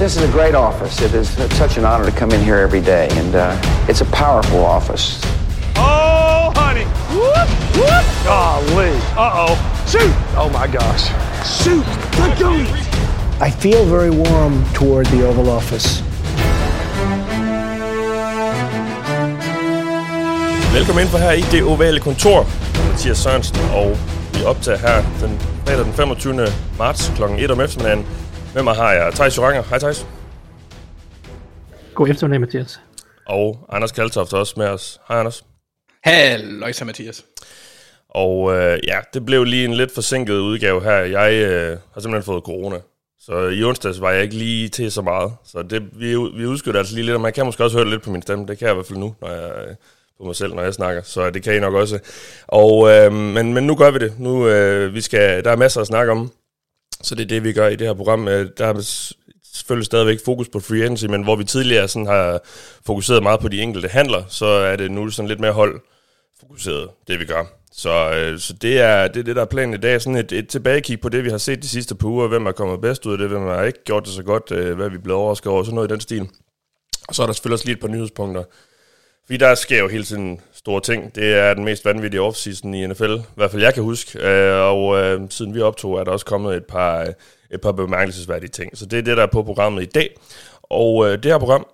This is a great office. It is such an honor to come in here every day, and uh, it's a powerful office. Oh, honey. Whoop, whoop. Golly. Uh-oh. Shoot. Oh, my gosh. Shoot. Let go. I feel very warm toward the Oval Office. Velkommen ind for her i det ovale kontor. Mathias Sørensen, og vi optager her den fredag den 25. marts kl. 1 om eftermiddagen. Med mig har jeg Thijs Joranger. Hej Thijs. God eftermiddag, Mathias. Og Anders Kaltoft også med os. Hej Anders. Halløjsa, Mathias. Og øh, ja, det blev lige en lidt forsinket udgave her. Jeg øh, har simpelthen fået corona. Så i onsdags var jeg ikke lige til så meget. Så det, vi, vi udskyder altså lige lidt, og man kan måske også høre det lidt på min stemme. Det kan jeg i hvert fald nu, når jeg, øh, på mig selv, når jeg snakker. Så det kan I nok også. Og, øh, men, men nu gør vi det. Nu, øh, vi skal, der er masser at snakke om. Så det er det, vi gør i det her program. Øh, der er selvfølgelig stadigvæk fokus på free agency, men hvor vi tidligere sådan har fokuseret meget på de enkelte handler, så er det nu sådan lidt mere hold fokuseret, det vi gør. Så, øh, så det, er, det er det, der er planen i dag. Sådan et, et tilbagekig på det, vi har set de sidste par uger, hvem er kommet bedst ud af det, hvem har ikke gjort det så godt, øh, hvad vi er blevet overrasket over, sådan noget i den stil. Og så er der selvfølgelig også lige et par nyhedspunkter. Fordi der sker jo hele tiden store ting. Det er den mest vanvittige offseason i NFL, i hvert fald jeg kan huske. Øh, og øh, siden vi optog, er der også kommet et par, øh, et par bemærkelsesværdige ting. Så det er det, der er på programmet i dag. Og øh, det her program,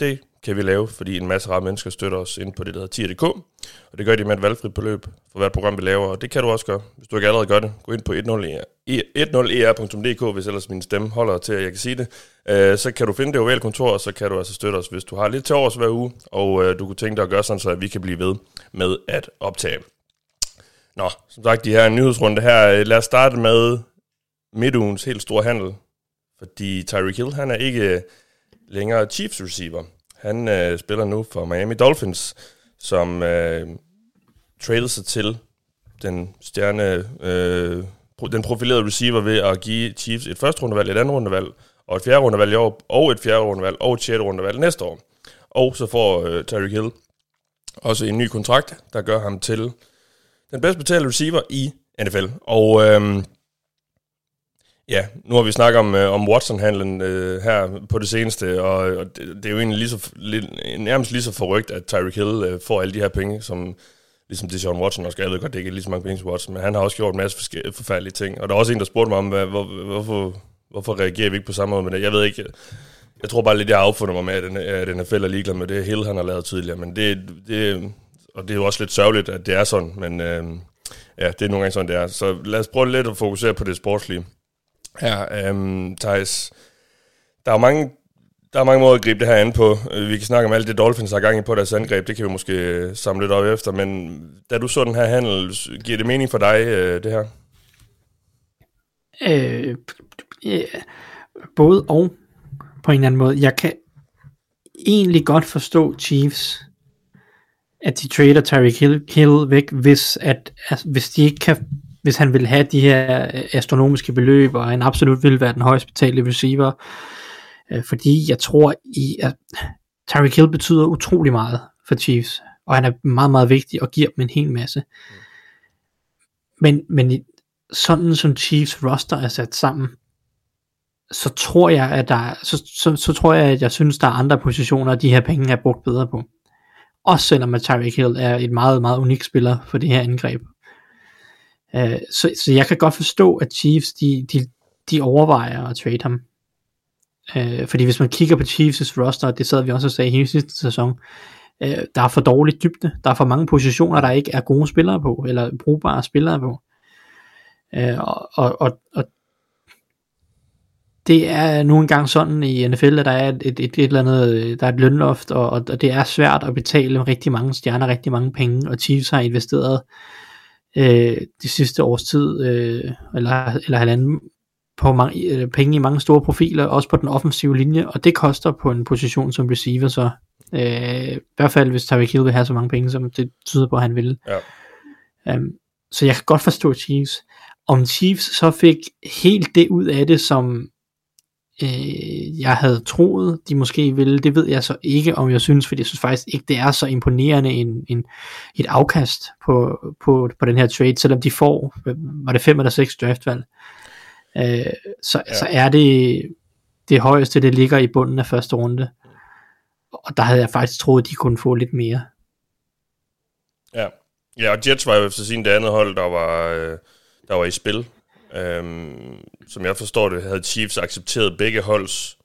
det kan vi lave, fordi en masse rare mennesker støtter os ind på det, der hedder tier.dk. Og det gør de med et valgfrit beløb for hvert program, vi laver. Og det kan du også gøre, hvis du ikke allerede gør det. Gå ind på 10er.dk, hvis ellers min stemme holder til, at jeg kan sige det. Øh, så kan du finde det ovale kontor, og så kan du altså støtte os, hvis du har lidt til overs hver uge, og øh, du kunne tænke dig at gøre sådan, så vi kan blive ved med at optage. Nå, som sagt, de her nyhedsrunde her. Øh, lad os starte med midtugens helt store handel. Fordi Tyreek Hill, han er ikke øh, længere Chiefs receiver. Han øh, spiller nu for Miami Dolphins, som øh, traded sig til den stjerne, øh, den profilerede receiver ved at give Chiefs et første rundevalg, et andet rundevalg, og et fjerde rundevalg i år, og et fjerde rundevalg, og et sjette rundevalg næste år. Og så får øh, Tyreek Hill også en ny kontrakt, der gør ham til den bedst betalte receiver i NFL. Og øh, Ja, nu har vi snakket om, øh, om Watson-handlen øh, her på det seneste, og, og det, det er jo egentlig lige så, lige, nærmest lige så forrygt, at Tyreek Hill øh, får alle de her penge, som ligesom det Sean Watson også. Jeg ved godt, det ikke er lige så mange penge som Watson, men han har også gjort en masse forske- forfærdelige ting. Og der er også en, der spurgte mig om, hvad, hvor, hvorfor, hvorfor reagerer vi ikke på samme måde med det. Jeg ved ikke, jeg tror bare lidt, jeg har affundet mig med, at, den- at NFL er ligeglad med det, Hill han har lavet tidligere, men det, det, og det er jo også lidt sørgeligt, at det er sådan, men øh, ja, det er nogle gange sådan, det er. Så lad os prøve lidt at fokusere på det sportslige Ja, øhm, Thijs. Der er jo mange, der er mange måder at gribe det her an på. Øh, vi kan snakke om alt det Dolphins har gang i på deres angreb, det kan vi måske øh, samle lidt op efter, men da du så den her handel, giver det mening for dig, øh, det her? Øh, ja, både og på en eller anden måde. Jeg kan egentlig godt forstå Chiefs, at de trader Tyreek Hill, Hill væk, hvis, at, altså, hvis de ikke kan hvis han vil have de her øh, astronomiske beløb, og han absolut vil være den højst betalte receiver, øh, fordi jeg tror, i, at Tyreek Hill betyder utrolig meget for Chiefs, og han er meget, meget vigtig og giver dem en hel masse. Men, men sådan som Chiefs roster er sat sammen, så tror jeg, at der, så, så, så tror jeg, at jeg synes, der er andre positioner, de her penge er brugt bedre på. Også selvom at Tyreek Hill er et meget, meget unik spiller for det her angreb. Øh, så, så jeg kan godt forstå, at Chiefs, de, de, de overvejer at trade ham. Øh, fordi hvis man kigger på Chiefs' roster, det sad vi også og sagde hele sidste sæson, øh, der er for dårligt dybde. Der er for mange positioner, der ikke er gode spillere på, eller brugbare spillere på. Øh, og, og, og, og det er nu engang sådan i NFL, at der er et, et, et, et eller andet, der er et lønloft, og, og det er svært at betale rigtig mange stjerner, rigtig mange penge, og Chiefs har investeret øh, de sidste års tid, øh, eller, eller halvanden, på mange, øh, penge i mange store profiler, også på den offensive linje, og det koster på en position som receiver, så øh, i hvert fald hvis Tyreek Hill vil have så mange penge, som det tyder på, at han vil. Ja. Um, så jeg kan godt forstå Chiefs. Om Chiefs så fik helt det ud af det, som øh, jeg havde troet, de måske ville, det ved jeg så ikke, om jeg synes, fordi jeg synes faktisk ikke, det er så imponerende en, en, et afkast på, på, på den her trade, selvom de får, var det fem eller seks draftvalg, øh, så, ja. så er det det højeste, det ligger i bunden af første runde. Og der havde jeg faktisk troet, de kunne få lidt mere. Ja, ja og Jets var jo efter sin det andet hold, der var, øh, der var i spil. Øhm, som jeg forstår det, havde Chiefs accepteret begge holds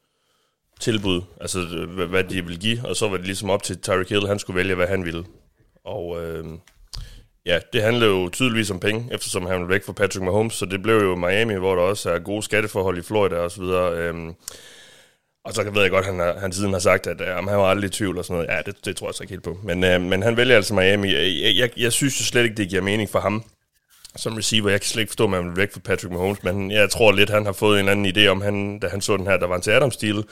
tilbud, altså øh, hvad, hvad de ville give, og så var det ligesom op til Tyreek Hill, han skulle vælge, hvad han ville. Og øhm, ja, det handlede jo tydeligvis om penge, eftersom han ville væk fra Patrick Mahomes, så det blev jo Miami, hvor der også er gode skatteforhold i Florida og så videre. Øh, og så ved jeg godt, at han, har, han siden har sagt, at øh, han var aldrig i tvivl og sådan noget. Ja, det, det tror jeg så ikke helt på. Men, øh, men han vælger altså Miami. Jeg, jeg, jeg synes jo slet ikke, det giver mening for ham som receiver. Jeg kan slet ikke forstå, at man vil væk fra Patrick Mahomes, men jeg tror lidt, han har fået en anden idé om, han, da han så den her, der var en til Adams-stil,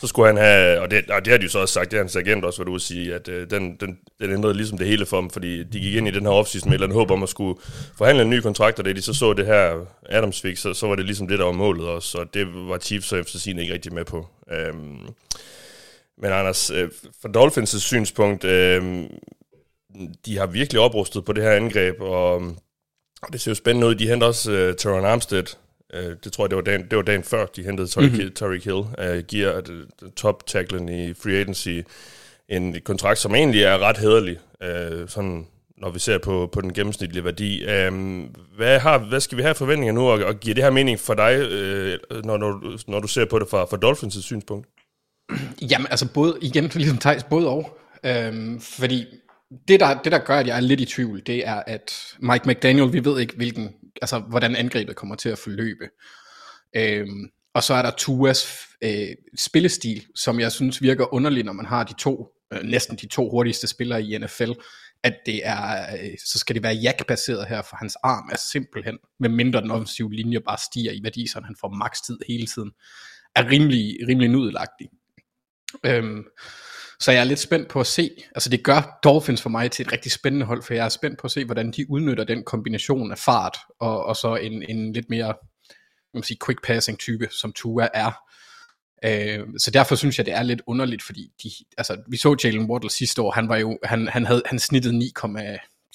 så skulle han have, og det, og det har de jo så også sagt, det har hans agent også været ude at sige, at øh, den, den, den ændrede ligesom det hele for dem, fordi de gik ind i den her offseason med et eller håb om at skulle forhandle en ny kontrakt, og da de så så det her Adams fik, så, så var det ligesom det, der var målet også, og det var Chiefs og efter sin ikke rigtig med på. Øhm, men Anders, øh, fra Dolphins' synspunkt, øh, de har virkelig oprustet på det her angreb, og det ser jo spændende ud. De henter også øh, Teron Armstead, Uh, det tror jeg, det var dagen, det var dagen før, de hentede Tyreek mm-hmm. Tyreek Hill. Uh, giver uh, top tacklen i free agency en kontrakt, som egentlig er ret hederlig, uh, sådan, når vi ser på, på den gennemsnitlige værdi. Uh, hvad, har, hvad skal vi have forventninger nu, og, og giver det her mening for dig, uh, når, når, når du ser på det fra, fra Dolphins' synspunkt? Jamen, altså både, igen, ligesom Thijs, både og. Øhm, fordi det der, det, der gør, at jeg er lidt i tvivl, det er, at Mike McDaniel, vi ved ikke, hvilken altså, hvordan angrebet kommer til at forløbe. Øhm, og så er der Tuas øh, spillestil, som jeg synes virker underligt, når man har de to, øh, næsten de to hurtigste spillere i NFL, at det er, øh, så skal det være jack-baseret her, for hans arm er simpelthen, med mindre den offensive linje bare stiger i værdi, så han får maks tid hele tiden, er rimelig, rimelig nudelagtig. Øhm, så jeg er lidt spændt på at se, altså det gør Dolphins for mig til et rigtig spændende hold, for jeg er spændt på at se, hvordan de udnytter den kombination af fart, og, og så en, en lidt mere, man sige, quick passing type, som Tua er. Øh, så derfor synes jeg, det er lidt underligt, fordi de, altså, vi så Jalen Waddle sidste år, han var jo, han, han havde, han snittede 9, 9,8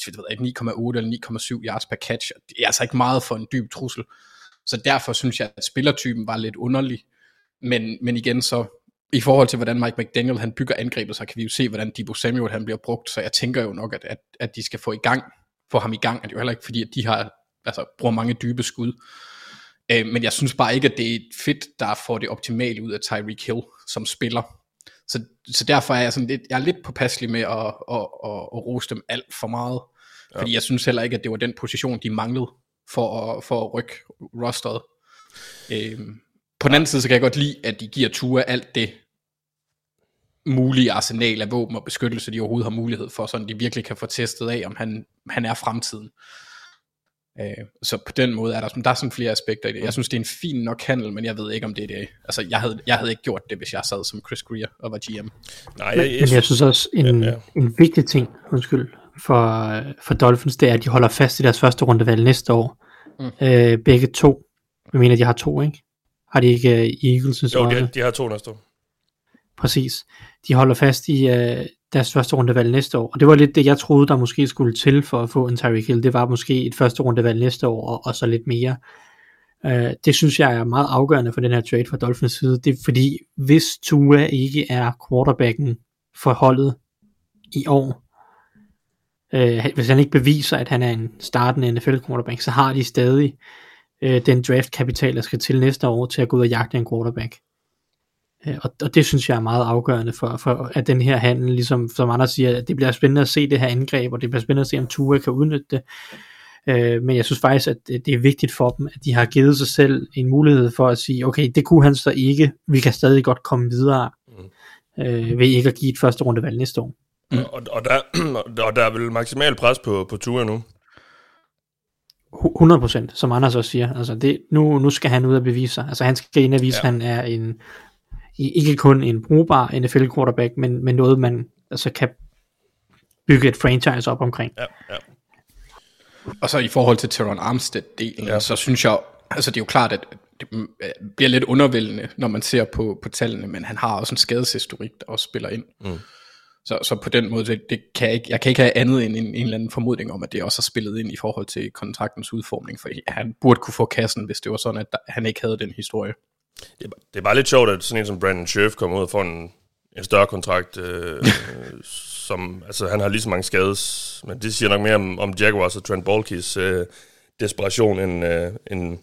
eller 9,7 yards per catch, og det er altså ikke meget for en dyb trussel. Så derfor synes jeg, at spillertypen var lidt underlig. Men, men igen, så i forhold til, hvordan Mike McDaniel han bygger angrebet, så kan vi jo se, hvordan Debo Samuel han bliver brugt, så jeg tænker jo nok, at, at, at de skal få i gang, få ham i gang, er det jo heller ikke fordi, at de har, altså, bruger mange dybe skud. Øh, men jeg synes bare ikke, at det er fedt, der får det optimale ud af Tyreek Hill som spiller. Så, så derfor er jeg, sådan lidt, jeg er lidt påpasselig med at, at, at, at, rose dem alt for meget. Ja. Fordi jeg synes heller ikke, at det var den position, de manglede for at, for at rykke rosteret. Øh, på den anden side, så kan jeg godt lide, at de giver Tua alt det mulige arsenal af våben og beskyttelse, de overhovedet har mulighed for, så de virkelig kan få testet af, om han, han er fremtiden. Øh, så på den måde er der, der er sådan flere aspekter i det. Jeg synes, det er en fin nok handel, men jeg ved ikke, om det er det. Altså, jeg havde, jeg havde ikke gjort det, hvis jeg sad som Chris Greer og var GM. Nej, jeg, jeg, men jeg synes også, en, ja, ja. en vigtig ting, undskyld, for, for Dolphins, det er, at de holder fast i deres første rundevalg næste år. Mm. Øh, begge to. Jeg mener, de har to, ikke? Har de ikke uh, Eagles? Jo, de, de har to næste år. Præcis. De holder fast i uh, deres første rundevalg næste år. Og det var lidt det, jeg troede, der måske skulle til for at få en Tyreek Hill. Det var måske et første rundevalg næste år, og, og så lidt mere. Uh, det synes jeg er meget afgørende for den her trade fra Dolphins side. Det er fordi, hvis Tua ikke er quarterbacken for holdet i år, uh, hvis han ikke beviser, at han er en startende NFL quarterback, så har de stadig øh, den draftkapital, der skal til næste år, til at gå ud og jagte en quarterback. Øh, og, og det synes jeg er meget afgørende for, for at den her handel, ligesom som andre siger, at det bliver spændende at se det her angreb, og det bliver spændende at se, om Tua kan udnytte det. Øh, men jeg synes faktisk, at det er vigtigt for dem, at de har givet sig selv en mulighed for at sige, okay, det kunne han så ikke, vi kan stadig godt komme videre, mm. øh, ved ikke at give et første rundevalg næste år. Mm. Og, og, der, og der er vel maksimal pres på, på Tua nu? 100%, som Anders også siger. Altså det, nu, nu skal han ud og bevise sig. Altså han skal ind og vise, ja. at han er en, ikke kun en brugbar NFL quarterback, men, men noget, man altså kan bygge et franchise op omkring. Ja, ja. Og så i forhold til Teron Armstead-delen, ja. så synes jeg, altså det er jo klart, at det bliver lidt undervældende, når man ser på, på tallene, men han har også en skadeshistorik, der også spiller ind. Mm. Så, så på den måde, det, det kan jeg, ikke, jeg kan ikke have andet end en, en eller anden formodning om, at det også har spillet ind i forhold til kontraktens udformning, for han burde kunne få kassen, hvis det var sådan, at der, han ikke havde den historie. Det er, det er bare lidt sjovt, at sådan en som Brandon Scherf kommer ud og får en, en større kontrakt, øh, som, altså han har lige så mange skades, men det siger nok mere om, om Jaguars og Trent Balkis øh, desperation end, øh, end,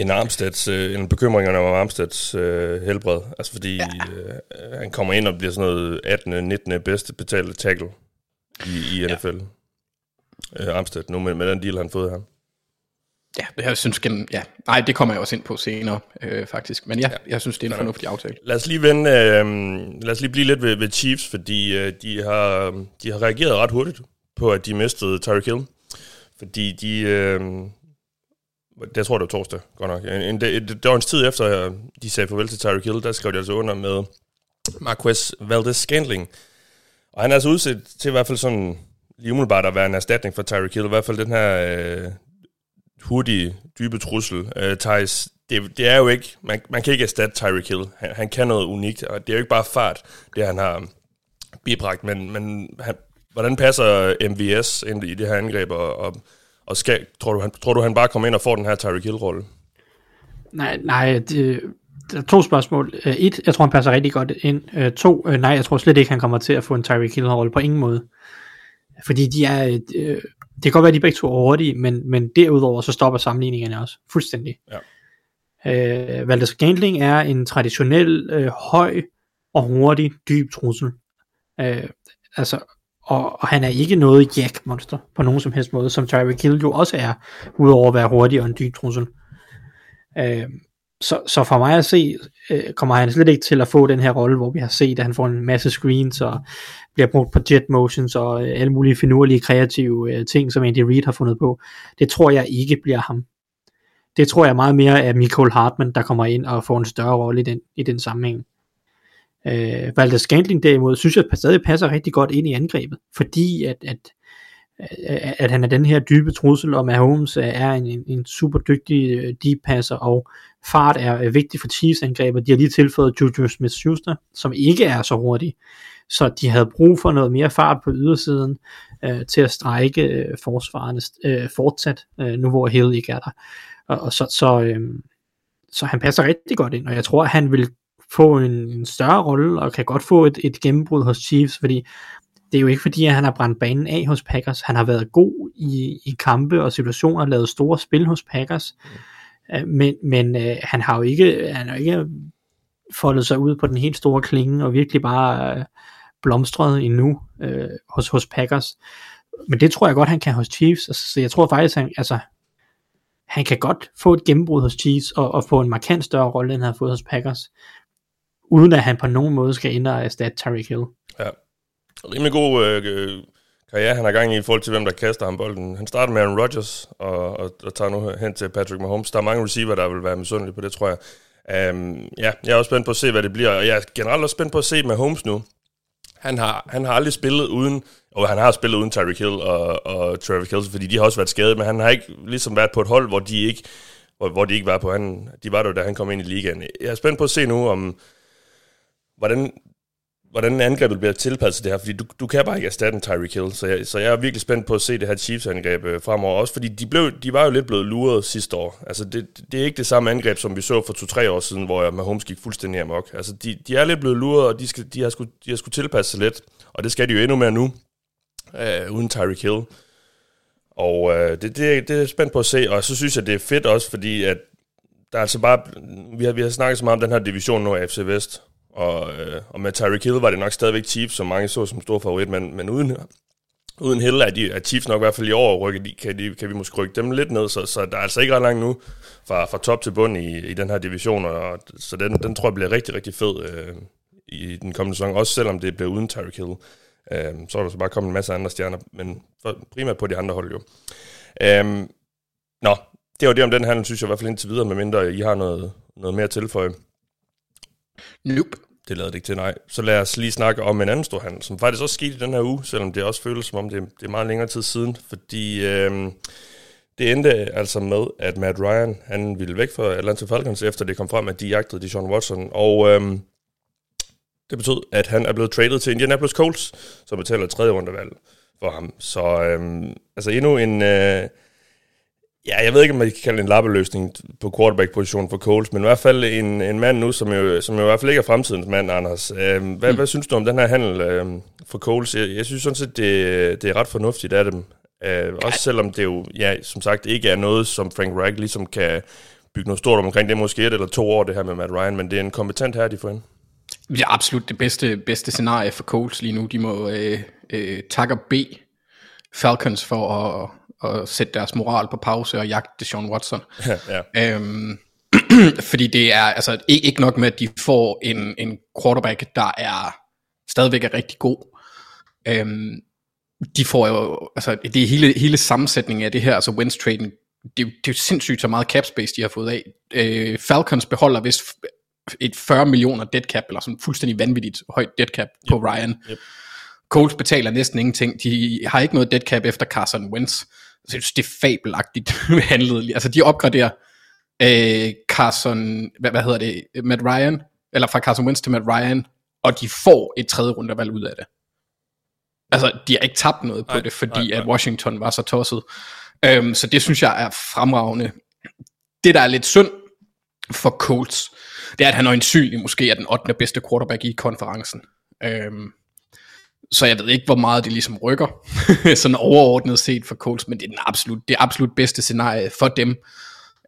end Armsteds, øh, en bekymringerne om Armsteds øh, helbred. Altså fordi ja. øh, han kommer ind og bliver sådan noget 18. 19. bedste betalte tackle i, i NFL. Ja. Øh, Armsted nu med, med den deal, han fået her. Ja, det jeg synes, ja, nej, det kommer jeg også ind på senere, øh, faktisk. Men ja, ja, jeg synes, det er en fornuftig aftale. Lad os lige vende, øh, lad os lige blive lidt ved, ved Chiefs, fordi øh, de, har, de har reageret ret hurtigt på, at de mistede Tyreek Hill. Fordi de, øh, det tror jeg, det var torsdag, godt nok. En, en, det, det var en tid efter, øh, de sagde farvel til Tyreek Hill, der skrev de altså under med Marquez Valdez Scantling. Og han er altså udsat til i hvert fald sådan lige umiddelbart at være en erstatning for Tyreek Hill. I hvert fald den her øh, hurtige, dybe trussel. Øh, Thijs, det, det er jo ikke, man, man kan ikke erstatte Tyreek Hill. Han, han kan noget unikt, og det er jo ikke bare fart, det han har bibragt, men, men han, hvordan passer MVS ind i det her angreb, og, og, og skal, tror, du, han, tror du, han bare kommer ind og får den her Tyreek Hill-rolle? Nej, nej, det, der er to spørgsmål. Uh, et, jeg tror, han passer rigtig godt ind. Uh, to, uh, nej, jeg tror slet ikke, han kommer til at få en Tyreek Hill-rolle på ingen måde. Fordi de er, uh, det kan godt være, at de begge to er hurtige, men, men derudover så stopper sammenligningerne også fuldstændig. Ja. Uh, Valdes Gantling er en traditionel, uh, høj og hurtig, dyb trussel. Uh, altså, og, og han er ikke noget jack-monster på nogen som helst måde, som Tyreek Hill jo også er, udover at være hurtig og en dyb trussel. Øh, så, så for mig at se, øh, kommer han slet ikke til at få den her rolle, hvor vi har set, at han får en masse screens og bliver brugt på jet motions og øh, alle mulige finurlige kreative øh, ting, som Andy Reid har fundet på. Det tror jeg ikke bliver ham. Det tror jeg meget mere er Michael Hartman, der kommer ind og får en større rolle i den, i den sammenhæng. Øh, Valder Scantling derimod, synes jeg stadig passer rigtig godt ind i angrebet, fordi at, at at han er den her dybe trussel, og Mahomes er en, en super dygtig øh, deep passer, og fart er vigtig for Chiefs angrebet. De har lige tilføjet Juju Smith-Schuster, som ikke er så hurtig, så de havde brug for noget mere fart på ydersiden øh, til at strække øh, forsvarende øh, fortsat, øh, nu hvor Hill ikke er der. Og, og så, så, øh, så han passer rigtig godt ind, og jeg tror, at han vil få en, en større rolle, og kan godt få et, et gennembrud hos Chiefs, fordi det er jo ikke fordi, at han har brændt banen af hos Packers. Han har været god i, i kampe og situationer, lavet store spil hos Packers. Mm. Men, men øh, han har jo ikke, han har ikke foldet sig ud på den helt store klinge, og virkelig bare øh, blomstret endnu øh, hos, hos Packers. Men det tror jeg godt, han kan hos Chiefs. Altså, så jeg tror faktisk, han, altså, han kan godt få et gennembrud hos Chiefs, og, og få en markant større rolle, end han har fået hos Packers, uden at han på nogen måde skal ind og erstatte Tyreek Hill. Ja, rimelig god øh, øh, karriere, han har gang i i forhold til, hvem der kaster ham bolden. Han starter med Aaron Rodgers og, og, og tager nu hen til Patrick Mahomes. Der er mange receiver, der vil være misundelige på det, tror jeg. Um, ja, jeg er også spændt på at se, hvad det bliver, og jeg er generelt også spændt på at se Mahomes nu. Han har, han har aldrig spillet uden, og han har spillet uden Tyreek Hill og, og Travis Kelce, fordi de har også været skadet, men han har ikke ligesom været på et hold, hvor de ikke, hvor, hvor de ikke var på. Han, de var der, da han kom ind i ligaen. Jeg er spændt på at se nu, om hvordan hvordan angrebet bliver tilpasset det her, fordi du, du kan bare ikke erstatte en Tyreek Hill, så jeg, så jeg er virkelig spændt på at se det her Chiefs-angreb øh, fremover, også fordi de, blev, de var jo lidt blevet luret sidste år. Altså det, det er ikke det samme angreb, som vi så for to-tre år siden, hvor Mahomes gik fuldstændig amok. Altså de, de er lidt blevet luret, og de, skal, de, har skulle, de har skulle tilpasse sig lidt, og det skal de jo endnu mere nu, øh, uden Tyreek Hill. Og øh, det, det, det er spændt på at se, og så synes jeg, det er fedt også, fordi at der er altså bare, vi har, vi har snakket så meget om den her division nu af FC Vest, og, øh, og med Tyreek Hill var det nok stadigvæk Chiefs, som mange så som stor favorit, men, men uden, uden Hill er, de, er Chiefs nok i hvert fald i år rykket, de, kan, de, kan vi måske rykke dem lidt ned, så, så der er altså ikke ret langt nu fra, fra top til bund i, i den her division, og, så den, den tror jeg bliver rigtig, rigtig fed øh, i den kommende sæson, også selvom det bliver uden Tyreek Hill. Øh, så er der så bare kommet en masse andre stjerner, men primært på de andre hold jo. Øh, nå, det var det om den handel, synes jeg i hvert fald indtil videre, medmindre I har noget, noget mere at tilføje. Nope. Det lader det ikke til, nej. Så lad os lige snakke om en anden stor handel, som faktisk også skete i den her uge, selvom det også føles som om, det, det er meget længere tid siden, fordi øh, det endte altså med, at Matt Ryan, han ville væk fra Atlanta Falcons, efter det kom frem, at de jagtede Deshaun Watson, og øh, det betød, at han er blevet traded til Indianapolis Colts, som betaler tredje rundevalg for ham. Så øh, altså endnu en... Øh, Ja, jeg ved ikke, om man kan kalde det en lappeløsning på quarterback-positionen for Coles, men i hvert fald en, en mand nu, som jo, som jo i hvert fald ikke er fremtidens mand, Anders. Øh, hvad, mm. hvad synes du om den her handel øh, for Coles? Jeg, jeg synes sådan set, det, det er ret fornuftigt af dem. Øh, også selvom det jo, ja, som sagt, ikke er noget, som Frank Reich ligesom kan bygge noget stort omkring. Det er måske et eller to år, det her med Matt Ryan, men det er en kompetent her, de får ind. Ja, absolut det bedste, bedste scenarie for Colts lige nu. De må øh, øh, takke bede Falcons for at, at sætte deres moral på pause og jagte Sean Watson. Ja. Øhm, fordi det er altså ikke, ikke nok med, at de får en, en quarterback, der er stadigvæk er rigtig god. Øhm, de får jo, altså det er hele, hele sammensætningen af det her, altså Wentz traden, det, det er jo sindssygt så meget cap space, de har fået af. Øh, Falcons beholder vist et 40 millioner dead cap, eller sådan fuldstændig vanvittigt højt dead cap yep. på Ryan. Yep. Colts betaler næsten ingenting. De har ikke noget dead cap efter Carson Wentz. Så jeg synes, det er fabelagtigt handlet. Altså, de opgraderer øh, Carson, hvad, hvad hedder det, Matt Ryan, eller fra Carson Wentz til Matt Ryan, og de får et tredje rundevalg ud af det. Altså, de har ikke tabt noget på ej, det, fordi ej, ej. at Washington var så tosset. Um, så det synes jeg er fremragende. Det, der er lidt synd for Colts, det er, at han øjensynligt måske er den 8. bedste quarterback i konferencen. Um, så jeg ved ikke, hvor meget det ligesom rykker, sådan overordnet set for Colts, men det er den absolut, det absolut bedste scenarie for dem,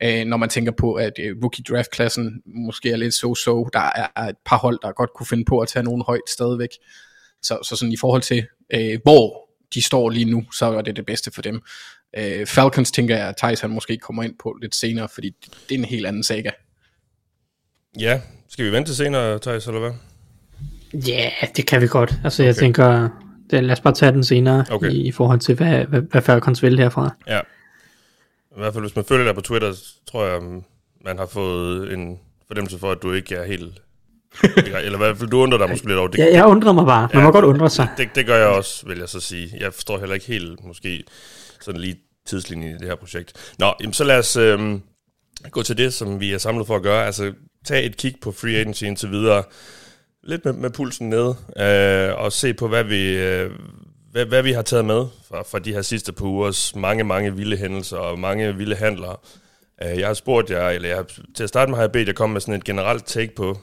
uh, når man tænker på, at øh, rookie draft-klassen måske er lidt so-so. Der er et par hold, der godt kunne finde på at tage nogen højt stadigvæk. Så, så sådan i forhold til, uh, hvor de står lige nu, så er det det bedste for dem. Uh, Falcons tænker jeg, at Thijs han måske kommer ind på lidt senere, fordi det er en helt anden saga. Ja, skal vi vente til senere, Thijs, eller hvad? Ja, yeah, det kan vi godt. Altså okay. jeg tænker, det, lad os bare tage den senere, okay. i, i forhold til, hvad, hvad, hvad Falcons vil herfra. Ja. I hvert fald, hvis man følger dig på Twitter, tror jeg, man har fået en fornemmelse for, at du ikke er helt... eller hvad fald, du undrer dig måske lidt over det. Ja, jeg undrer mig bare. Man ja, må godt undre sig. Det, det gør jeg også, vil jeg så sige. Jeg forstår heller ikke helt, måske, sådan lige tidslinjen i det her projekt. Nå, jamen, så lad os øhm, gå til det, som vi er samlet for at gøre. Altså, tag et kig på free agency indtil videre lidt med, med pulsen ned, øh, og se på, hvad vi, øh, hvad, hvad vi har taget med fra, fra de her sidste par ugers mange, mange vilde hændelser og mange vilde handler. Øh, jeg har spurgt jer, eller jeg har, til at starte med har jeg bedt jer komme med sådan et generelt take på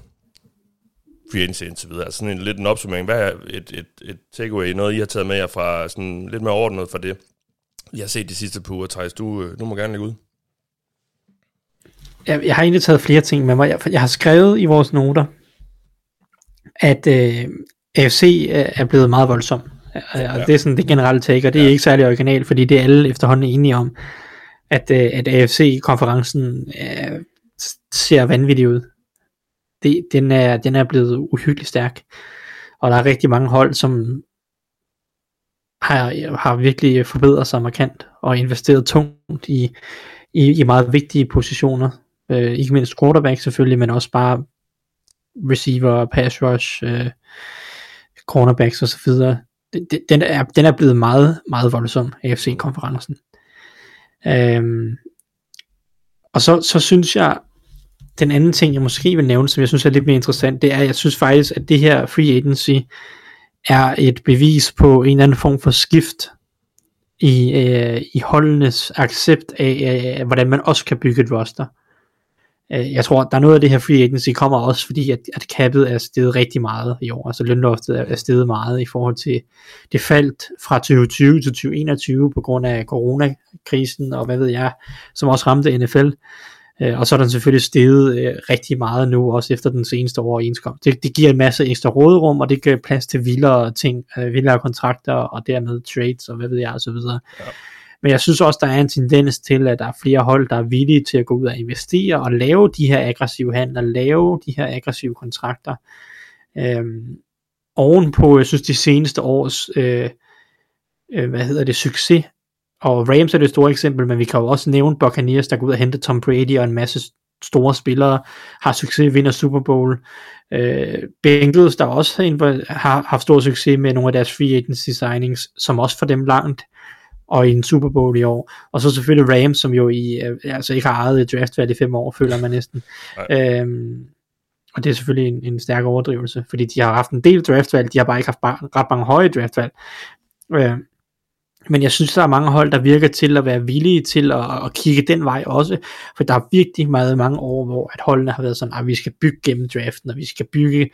free agency indtil videre. Altså sådan en lidt en opsummering. Hvad er et, et, et takeaway, noget I har taget med jer fra sådan lidt mere ordnet for det, jeg har set de sidste par uger, Thijs. Du, øh, du må gerne lægge ud. Jeg, jeg har egentlig taget flere ting med mig. Jeg, jeg har skrevet i vores noter, at øh, AFC er blevet meget voldsom. Ja. Og det er sådan det generelle take, og det er ja. ikke særlig originalt, fordi det er alle efterhånden enige om, at, øh, at AFC-konferencen øh, ser vanvittig ud. Det, den, er, den er blevet uhyggeligt stærk, og der er rigtig mange hold, som har, har virkelig forbedret sig markant, og investeret tungt i, i, i meget vigtige positioner. Øh, ikke mindst quarterback selvfølgelig, men også bare receiver, pass rush, øh, cornerbacks og så videre. Den er, den er blevet meget, meget voldsom, AFC-konferencen. Øhm, og så, så synes jeg, den anden ting, jeg måske vil nævne, som jeg synes er lidt mere interessant, det er, at jeg synes faktisk, at det her free agency er et bevis på en eller anden form for skift i, øh, i holdenes accept af, øh, hvordan man også kan bygge et roster. Øh, Øh, jeg tror, der er noget af det her free agency kommer også, fordi at, at capet er steget rigtig meget i år. Altså lønloftet er steget meget i forhold til det faldt fra 2020 til 2021 på grund af coronakrisen og hvad ved jeg, som også ramte NFL. Øh, og så er den selvfølgelig steget øh, rigtig meget nu, også efter den seneste overenskomst. Det, det giver en masse ekstra råderum, og det giver plads til vildere ting, vildere kontrakter, og dermed trades, og hvad ved jeg, og så videre. Ja. Men jeg synes også, der er en tendens til, at der er flere hold, der er villige til at gå ud og investere og lave de her aggressive handler, lave de her aggressive kontrakter. Øhm, ovenpå, jeg synes, de seneste års, øh, øh, hvad hedder det, succes, og Rams er det store eksempel, men vi kan jo også nævne Buccaneers, der går ud og henter Tom Brady og en masse store spillere, har succes, vinder Super Bowl. Øh, Bengals, der også har, har haft stor succes med nogle af deres free agency signings, som også får dem langt og i en Super Bowl i år. Og så selvfølgelig Rams, som jo i, øh, altså ikke har ejet et i fem år, føler man næsten. Øhm, og det er selvfølgelig en, en stærk overdrivelse, fordi de har haft en del draftvalg, de har bare ikke haft ret mange høje draftvalg. Øh, men jeg synes, der er mange hold, der virker til at være villige til at, at kigge den vej også. For der er virkelig meget mange år, hvor at holdene har været sådan, at vi skal bygge gennem draften, og vi skal bygge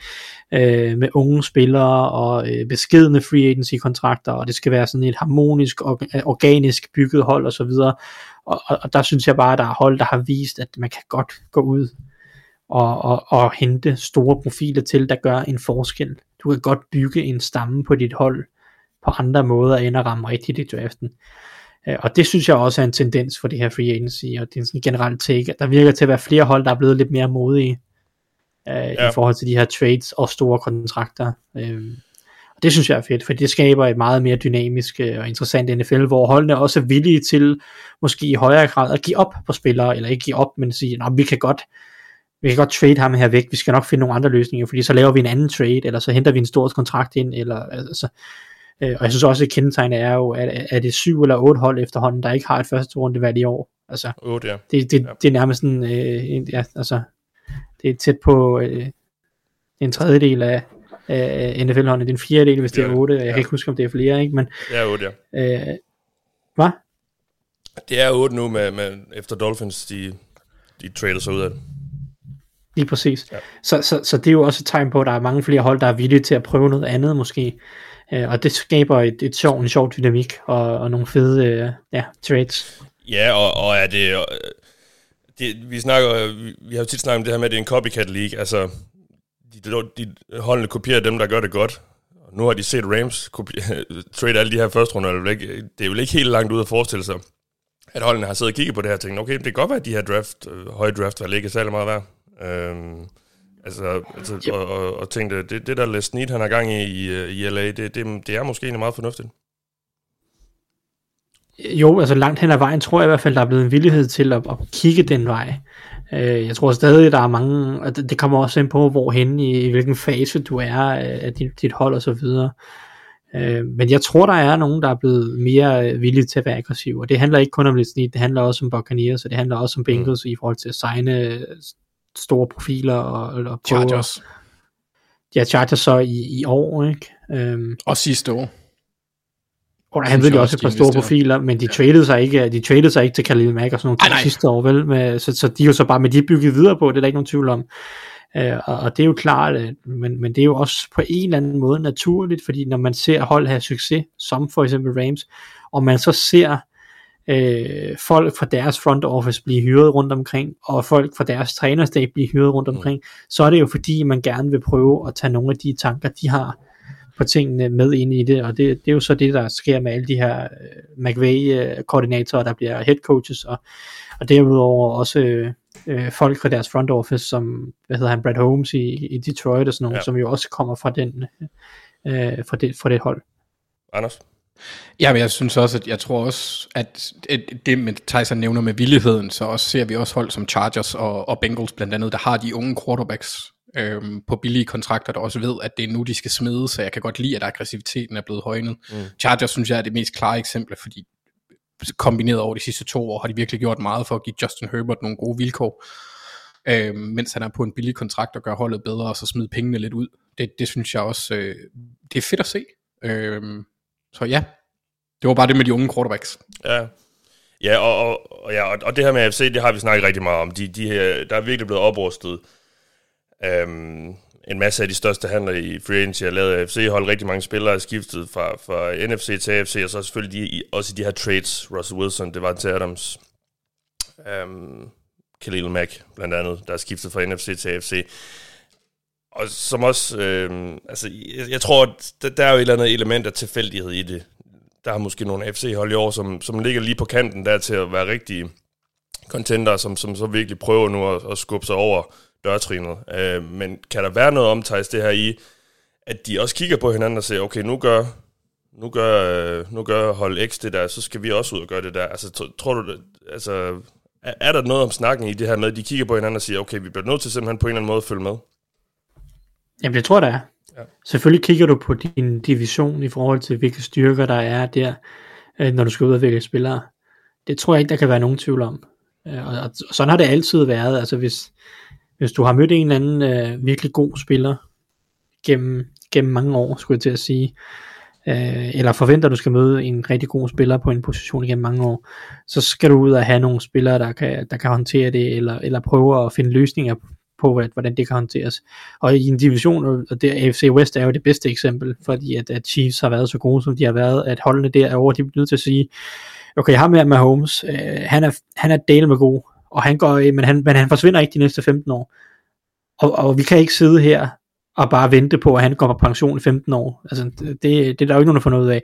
øh, med unge spillere og øh, beskedende free agency kontrakter, og det skal være sådan et harmonisk, og, øh, organisk bygget hold osv. Og, og, og der synes jeg bare, at der er hold, der har vist, at man kan godt gå ud og, og, og hente store profiler til, der gør en forskel. Du kan godt bygge en stamme på dit hold, på andre måder end at ramme rigtigt i draften. Øh, og det synes jeg også er en tendens for det her free agency, og det er sådan en generelt take, der virker til at være flere hold, der er blevet lidt mere modige øh, ja. i forhold til de her trades og store kontrakter. Øh, og det synes jeg er fedt, for det skaber et meget mere dynamisk øh, og interessant NFL, hvor holdene også er villige til måske i højere grad at give op på spillere, eller ikke give op, men sige, at vi kan godt vi kan godt trade ham her væk, vi skal nok finde nogle andre løsninger, fordi så laver vi en anden trade, eller så henter vi en stor kontrakt ind, eller altså, Øh, og jeg synes også, at kendetegnet er jo, at, at det er syv eller otte hold efterhånden, der ikke har et første rundevalg i år. Altså, 8, ja. det, det, ja. det er nærmest sådan, øh, en, ja, altså, det er tæt på øh, en tredjedel af, af NFL-holdene. Det er en fjerdedel, hvis det er otte. Jeg ja. kan ikke huske, om det er flere, ikke? Men, det er otte, ja. Øh, hvad? Det er otte nu, med, med, efter Dolphins, de, de trader sig ud af det. Lige præcis. Ja. Så, så, så det er jo også et tegn på, at der er mange flere hold, der er villige til at prøve noget andet måske. Øh, og det skaber et, et sjov, en sjov dynamik og, og nogle fede øh, ja, trades. Ja, og, og er det, øh, det, vi snakker, øh, vi, vi har jo tit snakket om det her med, at det er en copycat league, altså de, de holdene kopierer dem, der gør det godt. Og nu har de set Rams kopier, trade alle de her første runder, det er jo ikke helt langt ud at forestille sig, at holdene har siddet og kigget på det her og tænkt, okay, det kan godt være, at de her draft, øh, høje draft har ligget særlig meget værd. Øhm, Altså, altså yep. og, og, og tænkte, det, det der Les Snead, han har gang i i, i LA, det, det, det er måske egentlig meget fornuftigt. Jo, altså langt hen ad vejen tror jeg i hvert fald, der er blevet en villighed til at, at kigge den vej. Øh, jeg tror stadig, der er mange, og det, det kommer også ind på, hvorhen i, i hvilken fase du er af dit, dit hold og så videre. Øh, men jeg tror, der er nogen, der er blevet mere villige til at være aggressive, og det handler ikke kun om Les Snead, det handler også om Buccaneers, og det handler også om Bengals mm. i forhold til at signe store profiler og, og Chargers. På, ja, Chargers så i, i år, ikke? Um, og sidste år. Og der havde de også et par store profiler, men de ja. traded sig ikke, de traded sig ikke til Khalil Mack og sådan noget sidste år, vel? Med, så, så de er jo så bare med de bygget videre på, det er der ikke nogen tvivl om. Uh, og, og det er jo klart, uh, men, men det er jo også på en eller anden måde naturligt, fordi når man ser hold have succes, som for eksempel Rams, og man så ser øh, folk fra deres front office blive hyret rundt omkring, og folk fra deres trænerstab blive hyret rundt mm. omkring, mm. så er det jo fordi, man gerne vil prøve at tage nogle af de tanker, de har på tingene med ind i det, og det, det er jo så det, der sker med alle de her uh, McVay-koordinatorer, der bliver head coaches, og, og derudover også øh, folk fra deres front office, som, hvad hedder han, Brad Holmes i, i Detroit og sådan noget, ja. som jo også kommer fra den, øh, fra, det, fra det hold. Anders? Ja, men jeg synes også, at jeg tror også, at det med Tyson nævner med villigheden, så også ser vi også hold som Chargers og, og Bengals blandt andet, der har de unge quarterbacks øhm, på billige kontrakter, der også ved, at det er nu, de skal smide, så jeg kan godt lide, at aggressiviteten er blevet højnet. Mm. Chargers synes jeg er det mest klare eksempel, fordi kombineret over de sidste to år, har de virkelig gjort meget for at give Justin Herbert nogle gode vilkår, øhm, mens han er på en billig kontrakt og gør holdet bedre, og så smide pengene lidt ud. Det, det synes jeg også, øh, det er fedt at se. Øhm, så ja, det var bare det med de unge quarterbacks. Ja, ja og, og, og, ja, og det her med AFC, det har vi snakket rigtig meget om. De, de her, der er virkelig blevet oprustet. Um, en masse af de største handler i free agency har lavet AFC, holdt rigtig mange spillere skiftet fra, fra NFC til AFC, og så selvfølgelig de, også de her trades, Russell Wilson, det var til Adams, um, Khalil Mack blandt andet, der er skiftet fra NFC til AFC. Og som også, øh, altså, jeg, jeg tror, at der, der er jo et eller andet element af tilfældighed i det. Der har måske nogle FC-hold i år, som, som ligger lige på kanten der til at være rigtige contender, som, som så virkelig prøver nu at, at skubbe sig over dørtrinet. Øh, men kan der være noget omtages det her i, at de også kigger på hinanden og siger, okay, nu gør, nu gør, øh, nu gør hold X det der, så skal vi også ud og gøre det der. Altså, tror du, altså, er, er der noget om snakken i det her med, at de kigger på hinanden og siger, okay, vi bliver nødt til simpelthen på en eller anden måde at følge med? Jamen det tror jeg, der er. Ja. Selvfølgelig kigger du på din division i forhold til, hvilke styrker der er der, øh, når du skal ud og vælge spillere. Det tror jeg ikke, der kan være nogen tvivl om. Øh, og, sådan har det altid været. Altså hvis, hvis du har mødt en eller anden øh, virkelig god spiller gennem, gennem mange år, skulle jeg til at sige, øh, eller forventer, at du skal møde en rigtig god spiller på en position igennem mange år, så skal du ud og have nogle spillere, der kan, der kan håndtere det, eller, eller prøve at finde løsninger på, hvordan det kan håndteres. Og i en division, og det AFC West er jo det bedste eksempel, fordi at, at Chiefs har været så gode, som de har været, at holdene derovre, de bliver nødt til at sige, okay, ham her med Holmes, øh, han, er, han er del med god, og han går, øh, men, han, men han forsvinder ikke de næste 15 år. Og, og vi kan ikke sidde her og bare vente på, at han går på pension i 15 år. Altså, det, det er der jo ikke nogen, der får noget af.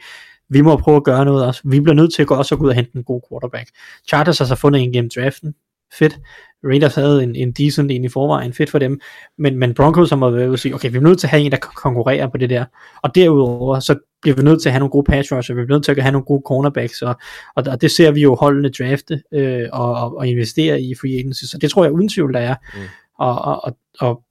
Vi må prøve at gøre noget også. Vi bliver nødt til at gå også gå ud og hente en god quarterback. Chargers har så fundet en gennem draften. Fedt. Raiders havde en, en decent en i forvejen. Fedt for dem. Men, men Broncos har må være sige, okay, vi er nødt til at have en, der konkurrerer på det der. Og derudover, så bliver vi nødt til at have nogle gode pass rusher, vi bliver nødt til at have nogle gode cornerbacks, og, og, og det ser vi jo holdene drafte øh, og, og, og investere i free agency, så det tror jeg uden tvivl, der er. Mm. Og, og, og, og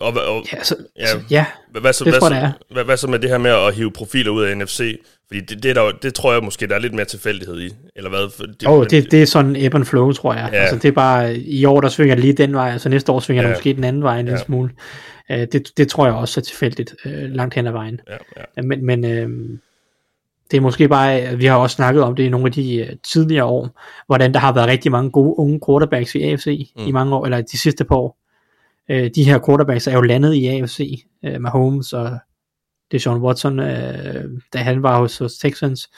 og, og, ja, så, ja, ja hvad, så, det hvad, tror jeg, hvad, hvad så med det her med at hive profiler ud af NFC? Fordi det, det, der, det tror jeg måske, der er lidt mere tilfældighed i, eller hvad? For det, oh, det, det er sådan ebb and flow, tror jeg. Ja. Altså, det er bare, i år der svinger det lige den vej, altså næste år svinger ja. det måske den anden vej en ja. lille smule. Uh, det, det tror jeg også er tilfældigt, uh, langt hen ad vejen. Ja, ja. Men, men uh, det er måske bare, vi har også snakket om det i nogle af de uh, tidligere år, hvordan der har været rigtig mange gode unge quarterbacks i AFC mm. i mange år, eller de sidste par år. Uh, de her quarterbacks er jo landet i AFC, uh, Mahomes og Deshaun Watson, øh, da han var hos, hos Texans,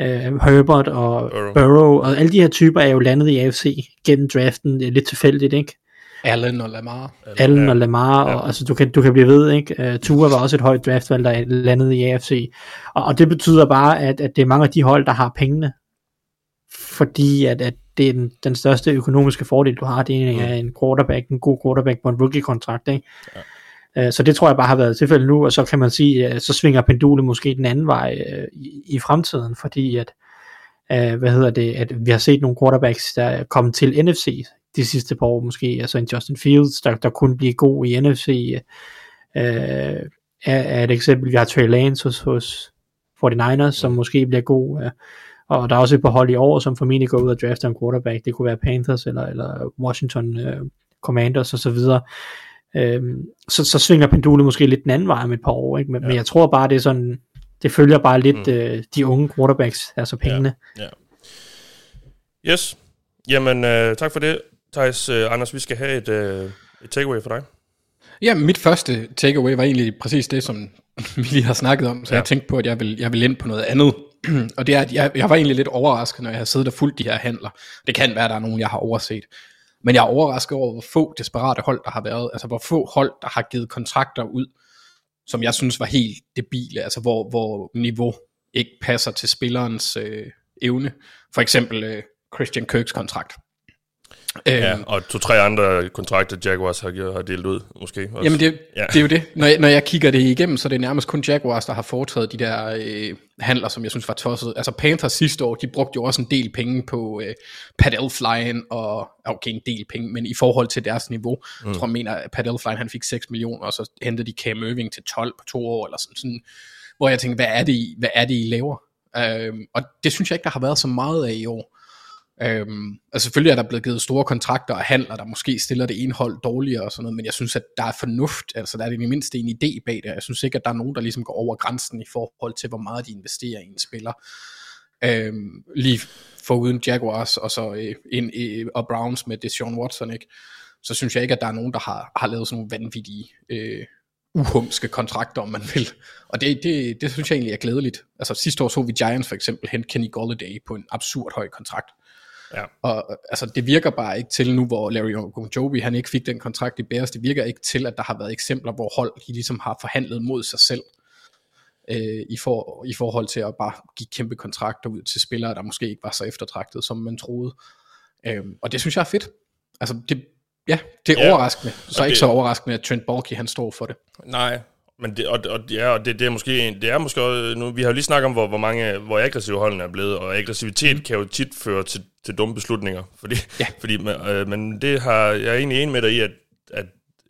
øh, Herbert og Burrow. Burrow, og alle de her typer er jo landet i AFC gennem draften, det er lidt tilfældigt, ikke? Allen og Lamar. Allen ja. og Lamar, ja. og altså, du, kan, du kan blive ved, ikke? Uh, Tua var også et højt draftvalg, der landede i AFC, og, og det betyder bare, at, at det er mange af de hold, der har pengene, fordi at, at det er den, den største økonomiske fordel, du har, det er mm. en quarterback, en god quarterback på en rookie-kontrakt, ikke? Ja. Øh, så det tror jeg bare har været tilfældet nu, og så kan man sige, øh, så svinger pendulet måske den anden vej øh, i, fremtiden, fordi at, hvad hedder det, at vi har set nogle quarterbacks, der er kommet til NFC de sidste par år måske, altså en Justin Fields, der, der kunne blive god i NFC, er, er et eksempel, vi har Trey Lance hos, hos 49ers, som måske bliver god, og der er også et par hold i år, som formentlig går ud og drafter en quarterback, det kunne være Panthers eller, eller Washington Commanders og så videre, Øhm, så, så svinger pendulet måske lidt den anden vej om et par år, ikke? Men, ja. men jeg tror bare, det er sådan, det følger bare lidt mm. øh, de unge quarterbacks, altså pengene. Ja. ja. Yes, jamen øh, tak for det, Thijs. Øh, Anders, vi skal have et, øh, et takeaway for dig. Ja, mit første takeaway var egentlig præcis det, som vi lige har snakket om, så ja. jeg tænkte på, at jeg vil, jeg vil ind på noget andet. og det er, at jeg, jeg var egentlig lidt overrasket, når jeg har siddet og fulgt de her handler. Det kan være, at der er nogen, jeg har overset. Men jeg er overrasket over, hvor få desperate hold, der har været. Altså hvor få hold, der har givet kontrakter ud, som jeg synes var helt debile. Altså hvor, hvor niveau ikke passer til spillerens øh, evne. For eksempel øh, Christian Kirks kontrakt. Ja, øhm, og to-tre andre kontrakter, Jaguars har, har delt ud, måske. Også. Jamen, det, ja. det er jo det. Når jeg, når jeg kigger det igennem, så er det nærmest kun Jaguars, der har foretaget de der øh, handler, som jeg synes var tosset. Altså Panthers sidste år, de brugte jo også en del penge på øh, Pat Elflein, og okay, en del penge, men i forhold til deres niveau, mm. jeg tror, jeg mener, at Pat Elflein, han fik 6 millioner, og så hentede de Cam Irving til 12 på to år, eller sådan, sådan hvor jeg tænkte, hvad er det, I, hvad er det, I laver? Øhm, og det synes jeg ikke, der har været så meget af i år. Øhm, og selvfølgelig er der blevet givet store kontrakter og handler, der måske stiller det ene hold dårligere og sådan noget, men jeg synes, at der er fornuft, altså der er det i mindste en idé bag det. Jeg synes ikke, at der er nogen, der ligesom går over grænsen i forhold til, hvor meget de investerer i en spiller. Øhm, lige for uden Jaguars og så øh, ind, øh, og Browns med Deshaun Watson, ikke? så synes jeg ikke, at der er nogen, der har, har lavet sådan nogle vanvittige øh, uhumske kontrakter, om man vil. Og det, det, det synes jeg egentlig er glædeligt. Altså sidste år så vi Giants for eksempel hente Kenny Golladay på en absurd høj kontrakt. Ja. Og altså, det virker bare ikke til nu, hvor Larry Ogunjobi, han ikke fik den kontrakt i Bears, det virker ikke til, at der har været eksempler, hvor hold de ligesom har forhandlet mod sig selv, øh, i, for, i forhold til at bare give kæmpe kontrakter ud til spillere, der måske ikke var så eftertragtet, som man troede. Øh, og det synes jeg er fedt. Altså, det, ja, det er ja. overraskende. Så okay. ikke så overraskende, at Trent Balky, han står for det. Nej, men det, og, og, ja, og det, det, er måske, det er måske nu, vi har jo lige snakket om, hvor, hvor mange, hvor aggressive holdene er blevet, og aggressivitet mm. kan jo tit føre til, til dumme beslutninger, fordi, ja. fordi øh, men det har, jeg er egentlig enig med dig i, at, at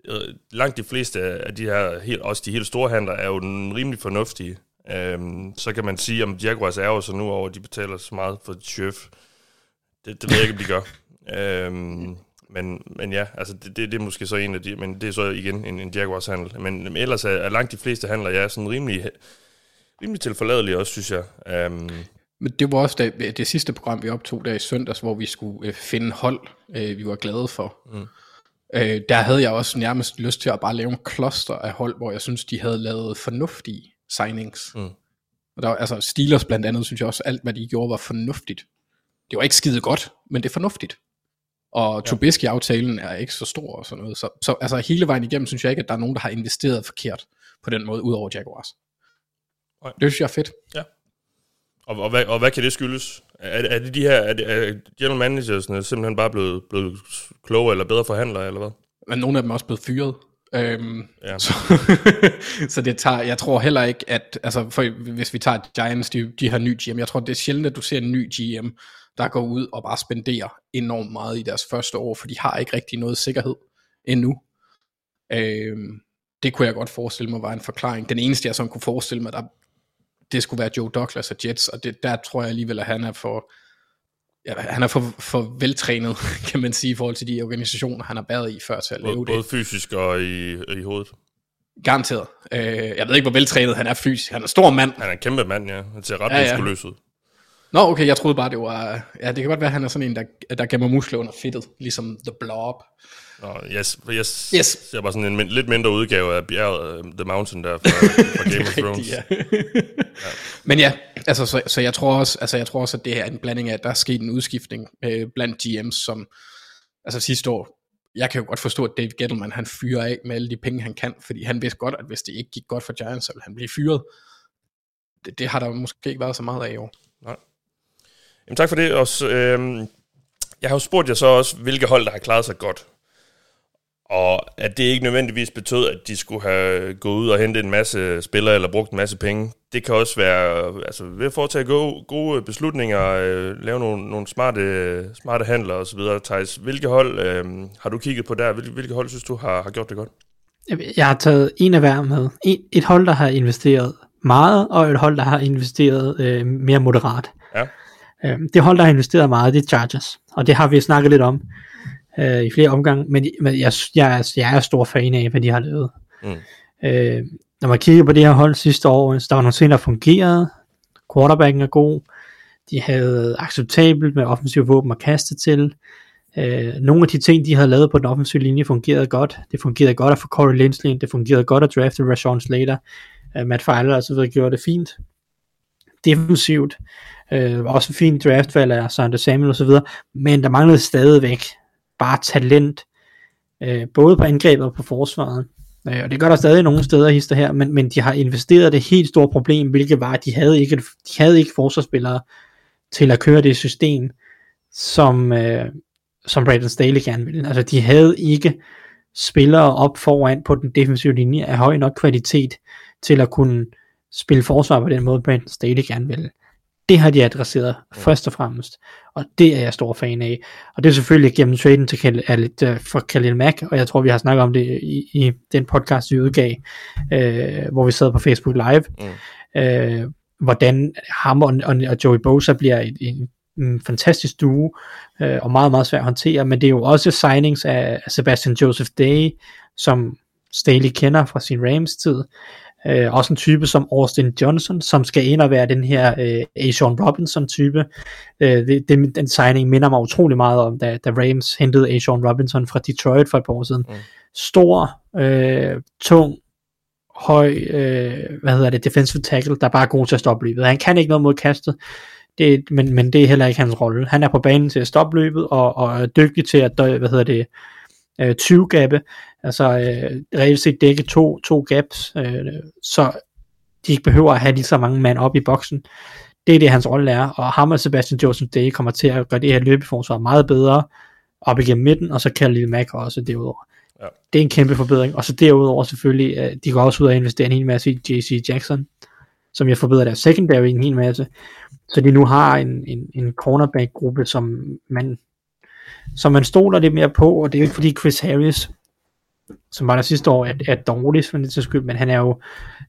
øh, langt de fleste af de her, helt, også de helt store handler, er jo den rimelig fornuftige. Øhm, så kan man sige, om Jaguars er jo så nu over, at de betaler så meget for chef. Det, det ved jeg ikke, om de gør. Øhm, men, men ja, altså det, det, det er måske så en af de, men det er så igen en, en Jaguars handel. Men, men ellers er, er langt de fleste handler, ja, sådan rimelig rimelig tilforladelig også, synes jeg. Um, Men det var også det, det sidste program, vi optog der i søndags, hvor vi skulle øh, finde hold, øh, vi var glade for. Mm. Øh, der havde jeg også nærmest lyst til at bare lave en kloster af hold, hvor jeg synes, de havde lavet fornuftige signings. Mm. Og der altså Steelers blandt andet, synes jeg også, alt hvad de gjorde var fornuftigt. Det var ikke skide godt, men det er fornuftigt. Og ja. Trubisky-aftalen er ikke så stor og sådan noget. Så, så altså hele vejen igennem, synes jeg ikke, at der er nogen, der har investeret forkert på den måde, udover Jaguars. Nej. Det synes jeg er fedt. Ja. Og, og, hvad, og hvad kan det skyldes? Er, er det de her, er, det, er general managersne simpelthen bare blevet, blevet klogere eller bedre forhandlere, eller hvad? Men nogle af dem er også blevet fyret. Øhm, Ja. så, så det tager, jeg tror heller ikke, at, altså for, hvis vi tager Giants, de, de har ny GM, jeg tror det er sjældent, at du ser en ny GM, der går ud og bare spenderer enormt meget i deres første år, for de har ikke rigtig noget sikkerhed endnu. Øhm, det kunne jeg godt forestille mig var en forklaring. Den eneste, jeg sådan kunne forestille mig, der, det skulle være Joe Douglas og Jets, og det, der tror jeg alligevel, at han er for, ja, han er for, for veltrænet, kan man sige, i forhold til de organisationer, han har været i før til at lave Både, det. både fysisk og i, i hovedet. Garanteret. Øh, jeg ved ikke, hvor veltrænet han er fysisk. Han er en stor mand. Han er en kæmpe mand, ja. Han ser ret Ja, ja, ja. muskuløs ud. Nå, okay, jeg troede bare, det var... Ja, det kan godt være, at han er sådan en, der, der gemmer muskler under fedtet, ligesom The Blob. Nå, jeg, jeg Yes. yes. ser bare sådan en min, lidt mindre udgave af bjerget, uh, The Mountain der fra, fra Game of Thrones. Rigtigt, ja. Men ja, altså, så, så jeg, tror også, altså, jeg tror også, at det er en blanding af, at der er sket en udskiftning øh, blandt GM's, som altså sidste år, jeg kan jo godt forstå, at Dave Gettleman, han fyrer af med alle de penge, han kan, fordi han vidste godt, at hvis det ikke gik godt for Giants, så ville han blive fyret. Det, det har der måske ikke været så meget af i år. Jamen, tak for det. Også, øhm, jeg har jo spurgt jer så også, hvilke hold, der har klaret sig godt. Og at det ikke nødvendigvis betød, at de skulle have gået ud og hentet en masse spillere eller brugt en masse penge. Det kan også være altså, ved at foretage gode, gode beslutninger, øh, lave nogle, nogle smarte, smarte handler osv. Thijs, hvilke hold øh, har du kigget på der? Hvilke, hvilke hold synes du har, har gjort det godt? Jeg- Jeg har taget en af hver med. En, et hold, der har investeret meget, og et hold, der har investeret øh, mere moderat. Ja. Øh, det hold, der har investeret meget, det er Chargers. Og det har vi snakket lidt om øh, i flere omgange, men, men jeg, jeg, er- jeg er stor fan af, hvad de har lavet. Mm. Øh, når man kigger på det her hold sidste år, så der var nogle ting, der fungerede. Quarterbacken er god. De havde acceptabelt med offensiv våben at kaste til. Øh, nogle af de ting, de havde lavet på den offensive linje, fungerede godt. Det fungerede godt at få Corey Lindsley ind. Det fungerede godt at drafte Rashawn Slater. Øh, Matt Feiler og så videre gjorde det fint. Defensivt. Øh, også fint draftvalg af Sander Samuel og så videre. Men der manglede stadigvæk bare talent. Øh, både på angrebet og på forsvaret. Øh, og det gør der stadig nogle steder hister her, men, men de har investeret det helt store problem, hvilket var, at de havde ikke, de havde ikke forsvarsspillere til at køre det system, som, øh, som Brandon Staley gerne ville. Altså de havde ikke spillere op foran på den defensive linje af høj nok kvalitet til at kunne spille forsvar på den måde, Brandon Staley gerne ville. Det har de adresseret først og fremmest, og det er jeg stor fan af. Og det er selvfølgelig gennem traden til Kal- er lidt, uh, for Khalil Mack, og jeg tror, vi har snakket om det i, i den podcast, vi udgav, øh, hvor vi sad på Facebook Live, mm. øh, hvordan ham og, og, og Joey Bosa bliver et, en, en fantastisk duo, øh, og meget, meget svært at håndtere, men det er jo også signings af Sebastian Joseph Day, som Staley kender fra sin Rams-tid, Øh, også en type som Austin Johnson, som skal ind og være den her øh, Ashawn Robinson type. Øh, det, det, den signing minder mig utrolig meget om, da, da Rams hentede Ashawn Robinson fra Detroit for et par år siden. Mm. Stor, øh, tung, høj, øh, hvad hedder det, defensive tackle, der bare er god til at stoppe løbet. Han kan ikke noget mod kastet, det, men, men det er heller ikke hans rolle. Han er på banen til at stoppe løbet, og, og er dygtig til at, dø- hvad hedder det, øh, 20 gabe, altså øh, reelt set dække to, to gaps, øh, så de ikke behøver at have lige så mange mand op i boksen. Det er det, hans rolle er, og ham og Sebastian Joseph Day kommer til at gøre det her løbeforsvar meget bedre op igennem midten, og så kan Lille Mac også derudover. Ja. Det er en kæmpe forbedring, og så derudover selvfølgelig, øh, de går også ud og investere en hel masse i JC Jackson, som jeg forbedrer deres secondary en hel masse, så de nu har en, en, en cornerback-gruppe, som man som man stoler lidt mere på, og det er jo ikke fordi Chris Harris, som var der sidste år, er, er dårlig for det skyld, men han er jo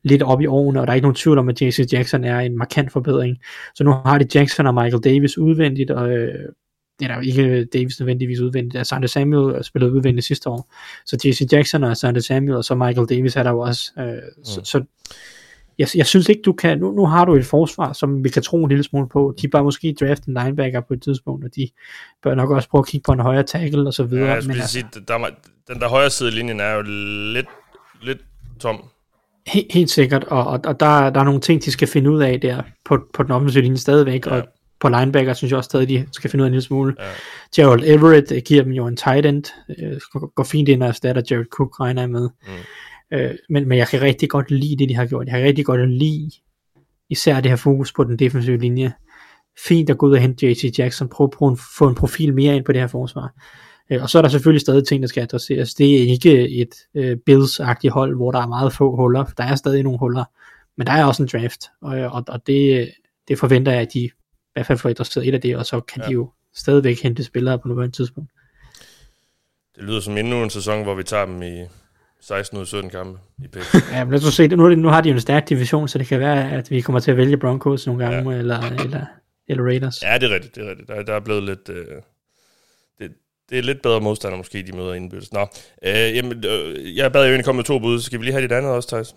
lidt oppe i årene, og der er ikke nogen tvivl om, at JC Jackson er en markant forbedring. Så nu har de Jackson og Michael Davis udvendigt, og øh, det er der jo ikke Davis nødvendigvis udvendigt, at Sander Samuel spillede udvendigt sidste år. Så JC Jackson og Sander Samuel, og så Michael Davis er der jo også. Øh, mm. så, så jeg, jeg synes ikke, du kan, nu, nu har du et forsvar, som vi kan tro en lille smule på, de bør måske drafte en linebacker på et tidspunkt, og de bør nok også prøve at kigge på en højere tackle og så videre. Ja, jeg skulle men altså, sige, der, er- den der højre side linjen er jo lidt, lidt tom. helt, helt sikkert, og, og, og der, der er nogle ting, de skal finde ud af der på, på den offensive linje stadigvæk, ja. Og på linebacker synes jeg også stadig, de skal finde ud af en lille smule. Ja. Gerald Everett øh, giver dem jo en tight end, øh, går fint ind og erstatter Jared Cook, regner jeg med. Mm. Øh, men, men jeg kan rigtig godt lide det, de har gjort. Jeg kan rigtig godt lide især det her fokus på den defensive linje. Fint at gå ud og hente JC Jackson, prøve at en, få en profil mere ind på det her forsvar. Øh, og så er der selvfølgelig stadig ting, der skal adresseres. Det er ikke et øh, Bills-agtigt hold, hvor der er meget få huller. Der er stadig nogle huller. Men der er også en draft, og, og, og det, det forventer jeg, at de i hvert fald får adresseret et af det, og så kan ja. de jo stadigvæk hente spillere på nuværende tidspunkt. Det lyder som endnu en sæson, hvor vi tager dem i 16 ud af 17 kampe i pick. Ja, men lad os se, nu, nu har de jo en stærk division, så det kan være, at vi kommer til at vælge Broncos nogle gange, ja. eller, eller, eller Raiders. ja, det er rigtigt, det er rigtigt. Der, der er blevet lidt... Øh, det, det er lidt bedre modstander måske, de møder indbyttes. Nå, øh, jamen, øh, jeg bad jo egentlig komme med to bud. Skal vi lige have dit andet også, Thijs?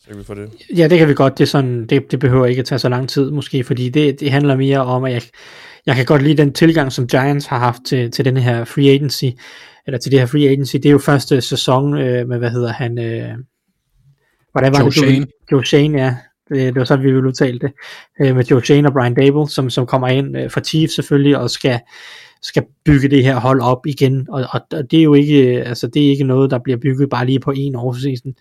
Så kan vi få det. Ja, det kan vi godt. Det, er sådan, det, det behøver ikke at tage så lang tid måske, fordi det, det handler mere om, at jeg, jeg kan godt lide den tilgang, som Giants har haft til, til den her free agency, eller til det her free agency. Det er jo første sæson øh, med, hvad hedder han? Øh, hvordan var Joe det, Shane. Joe Shane, ja. Det, det var sådan, vi ville udtale det. Øh, med Joe Shane og Brian Dable, som, som kommer ind øh, for Chiefs selvfølgelig, og skal, skal bygge det her hold op igen. Og, og, og det er jo ikke, altså, det er ikke noget, der bliver bygget bare lige på en offseason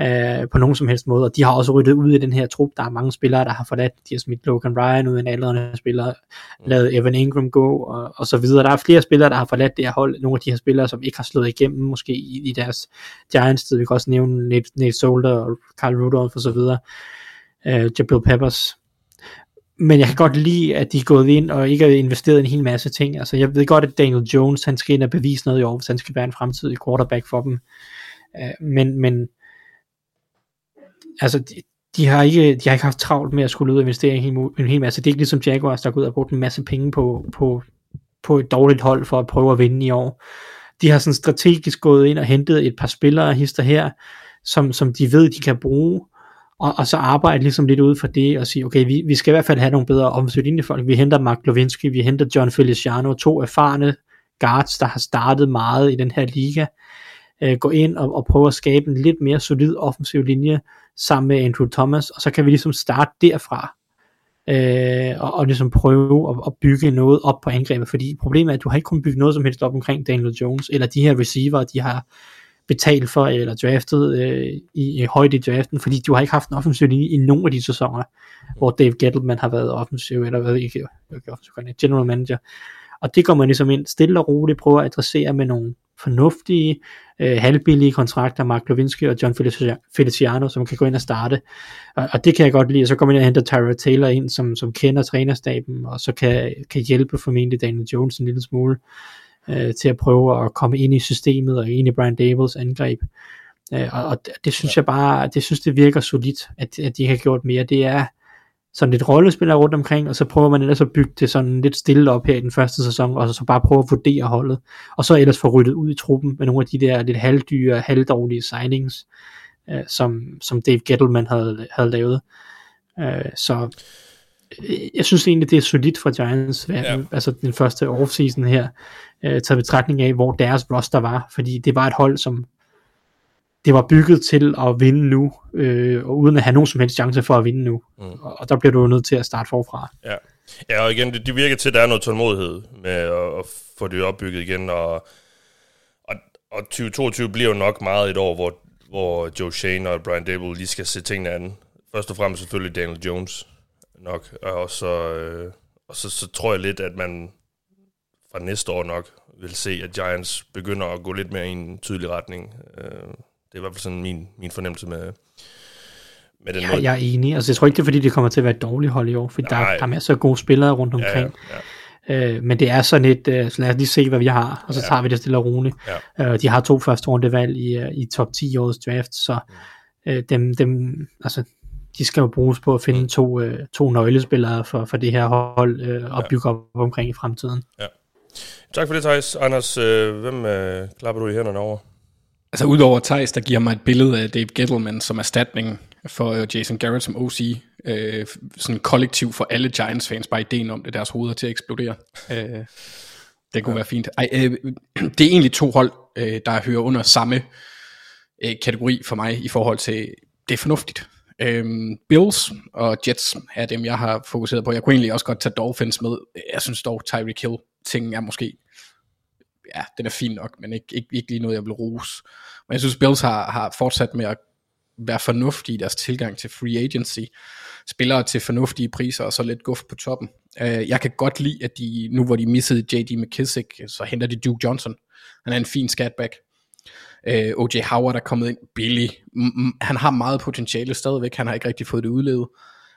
øh, på nogen som helst måde, og de har også ryddet ud i den her trup, der er mange spillere, der har forladt, de har smidt Logan Ryan ud, en aldrende spiller, lavet Evan Ingram gå, og, og så videre. Der er flere spillere, der har forladt det her hold, nogle af de her spillere, som ikke har slået igennem, måske i, i deres Giants-tid, vi kan også nævne Nate, Nate Solder og Carl Rudolph og så videre, øh, Jabril Peppers, men jeg kan godt lide, at de er gået ind og ikke har investeret en hel masse ting. Altså, jeg ved godt, at Daniel Jones, han skal ind og bevise noget i år, hvis han skal være en fremtidig quarterback for dem. Øh, men, men altså, de, de, har ikke, de har ikke haft travlt med at skulle ud og investere i en hel, en hel masse. Det er ikke ligesom Jaguars, der går ud og brugt en masse penge på, på, på et dårligt hold for at prøve at vinde i år. De har sådan strategisk gået ind og hentet et par spillere hister her, som, som de ved, de kan bruge, og, og så arbejde ligesom lidt ud for det, og sige, okay, vi, vi skal i hvert fald have nogle bedre offensive folk. Vi henter Mark Lewinsky, vi henter John Feliciano, to erfarne guards, der har startet meget i den her liga, øh, gå ind og, og prøve at skabe en lidt mere solid offensiv linje sammen med Andrew Thomas, og så kan vi ligesom starte derfra, øh, og, og ligesom prøve at, at bygge noget op på angrebet, fordi problemet er, at du har ikke kunnet bygge noget som helst op omkring Daniel Jones, eller de her receiver, de har betalt for, eller draftet øh, i, i højt i draften, fordi du har ikke haft en offensiv linje i nogen af de sæsoner, hvor Dave Gettleman har været offensiv, eller hvad ikke, ikke offensiv, general manager. Og det går man ligesom ind stille og roligt, prøver at adressere med nogle fornuftige, øh, halvbillige kontrakter, Mark Lewinsky og John Felici- Feliciano, som kan gå ind og starte. Og, og det kan jeg godt lide, og så kommer man ind og henter Tyra Taylor ind, som, som kender trænerstaben, og så kan, kan hjælpe formentlig Daniel Jones en lille smule øh, til at prøve at komme ind i systemet og ind i Brian Dables angreb. Øh, og, og det, det synes jeg bare, det synes det virker solidt, at, at de har gjort mere. Det er sådan lidt rollespillere rundt omkring, og så prøver man ellers at bygge det sådan lidt stille op her i den første sæson, og så bare prøve at vurdere holdet, og så ellers få ryddet ud i truppen med nogle af de der lidt halvdyre, halvdårlige signings, øh, som, som Dave Gettleman havde, havde lavet. Øh, så øh, jeg synes egentlig, det er solidt fra Giants. Ja. altså den første offseason her, øh, taget betragtning af, hvor deres roster var, fordi det var et hold, som det var bygget til at vinde nu, øh, og uden at have nogen som helst chance for at vinde nu. Mm. Og, og der bliver du jo nødt til at starte forfra. Ja. ja, og igen, det, det virker til, at der er noget tålmodighed med at, at få det opbygget igen, og, og, og 2022 bliver jo nok meget et år, hvor, hvor Joe Shane og Brian Dable lige skal se tingene an. Først og fremmest selvfølgelig Daniel Jones nok, og så, øh, og så, så tror jeg lidt, at man fra næste år nok vil se, at Giants begynder at gå lidt mere i en tydelig retning. Øh, det er i hvert fald sådan min, min fornemmelse med, med den Ja, måde. jeg er enig. Altså, jeg tror ikke, det er fordi, det kommer til at være et dårligt hold i år, for der, der er masser af gode spillere rundt ja, ja, omkring. ja. Øh, men det er sådan et, øh, så lad os lige se, hvad vi har, og så Ja. tager vi det stille og roligt. Ja. Øh, de har to første rundevalg i, øh, i top 10 årets draft, så øh, dem, dem, altså, de skal jo bruges på at finde Mm. to, øh, to nøglespillere for, for det her hold øh, og Ja. bygge op omkring i fremtiden. Tak for det, Thijs. Anders, øh, hvem øh, klapper du i hænderne over? Altså udover Thijs, der giver mig et billede af Dave Gettleman som erstatning for øh, Jason Garrett som OC. Øh, sådan kollektiv for alle Giants-fans, bare ideen om det, deres hoveder til at eksplodere. Øh, det kunne ja. være fint. Ej, øh, det er egentlig to hold, øh, der hører under samme øh, kategori for mig i forhold til, det er fornuftigt. Øhm, Bills og Jets er dem, jeg har fokuseret på. Jeg kunne egentlig også godt tage Dolphins med. Jeg synes dog, Tyreek Hill ting er måske, ja, den er fin nok, men ikke, ikke, ikke lige noget, jeg vil rose. Men jeg synes, Bills har, har fortsat med at være fornuftige i deres tilgang til free agency. Spillere til fornuftige priser, og så lidt guf på toppen. Øh, jeg kan godt lide, at de, nu hvor de missede J.D. McKissick, så henter de Duke Johnson. Han er en fin skatback. Øh, O.J. Howard er kommet ind billig. Han har meget potentiale stadigvæk, han har ikke rigtig fået det udlevet.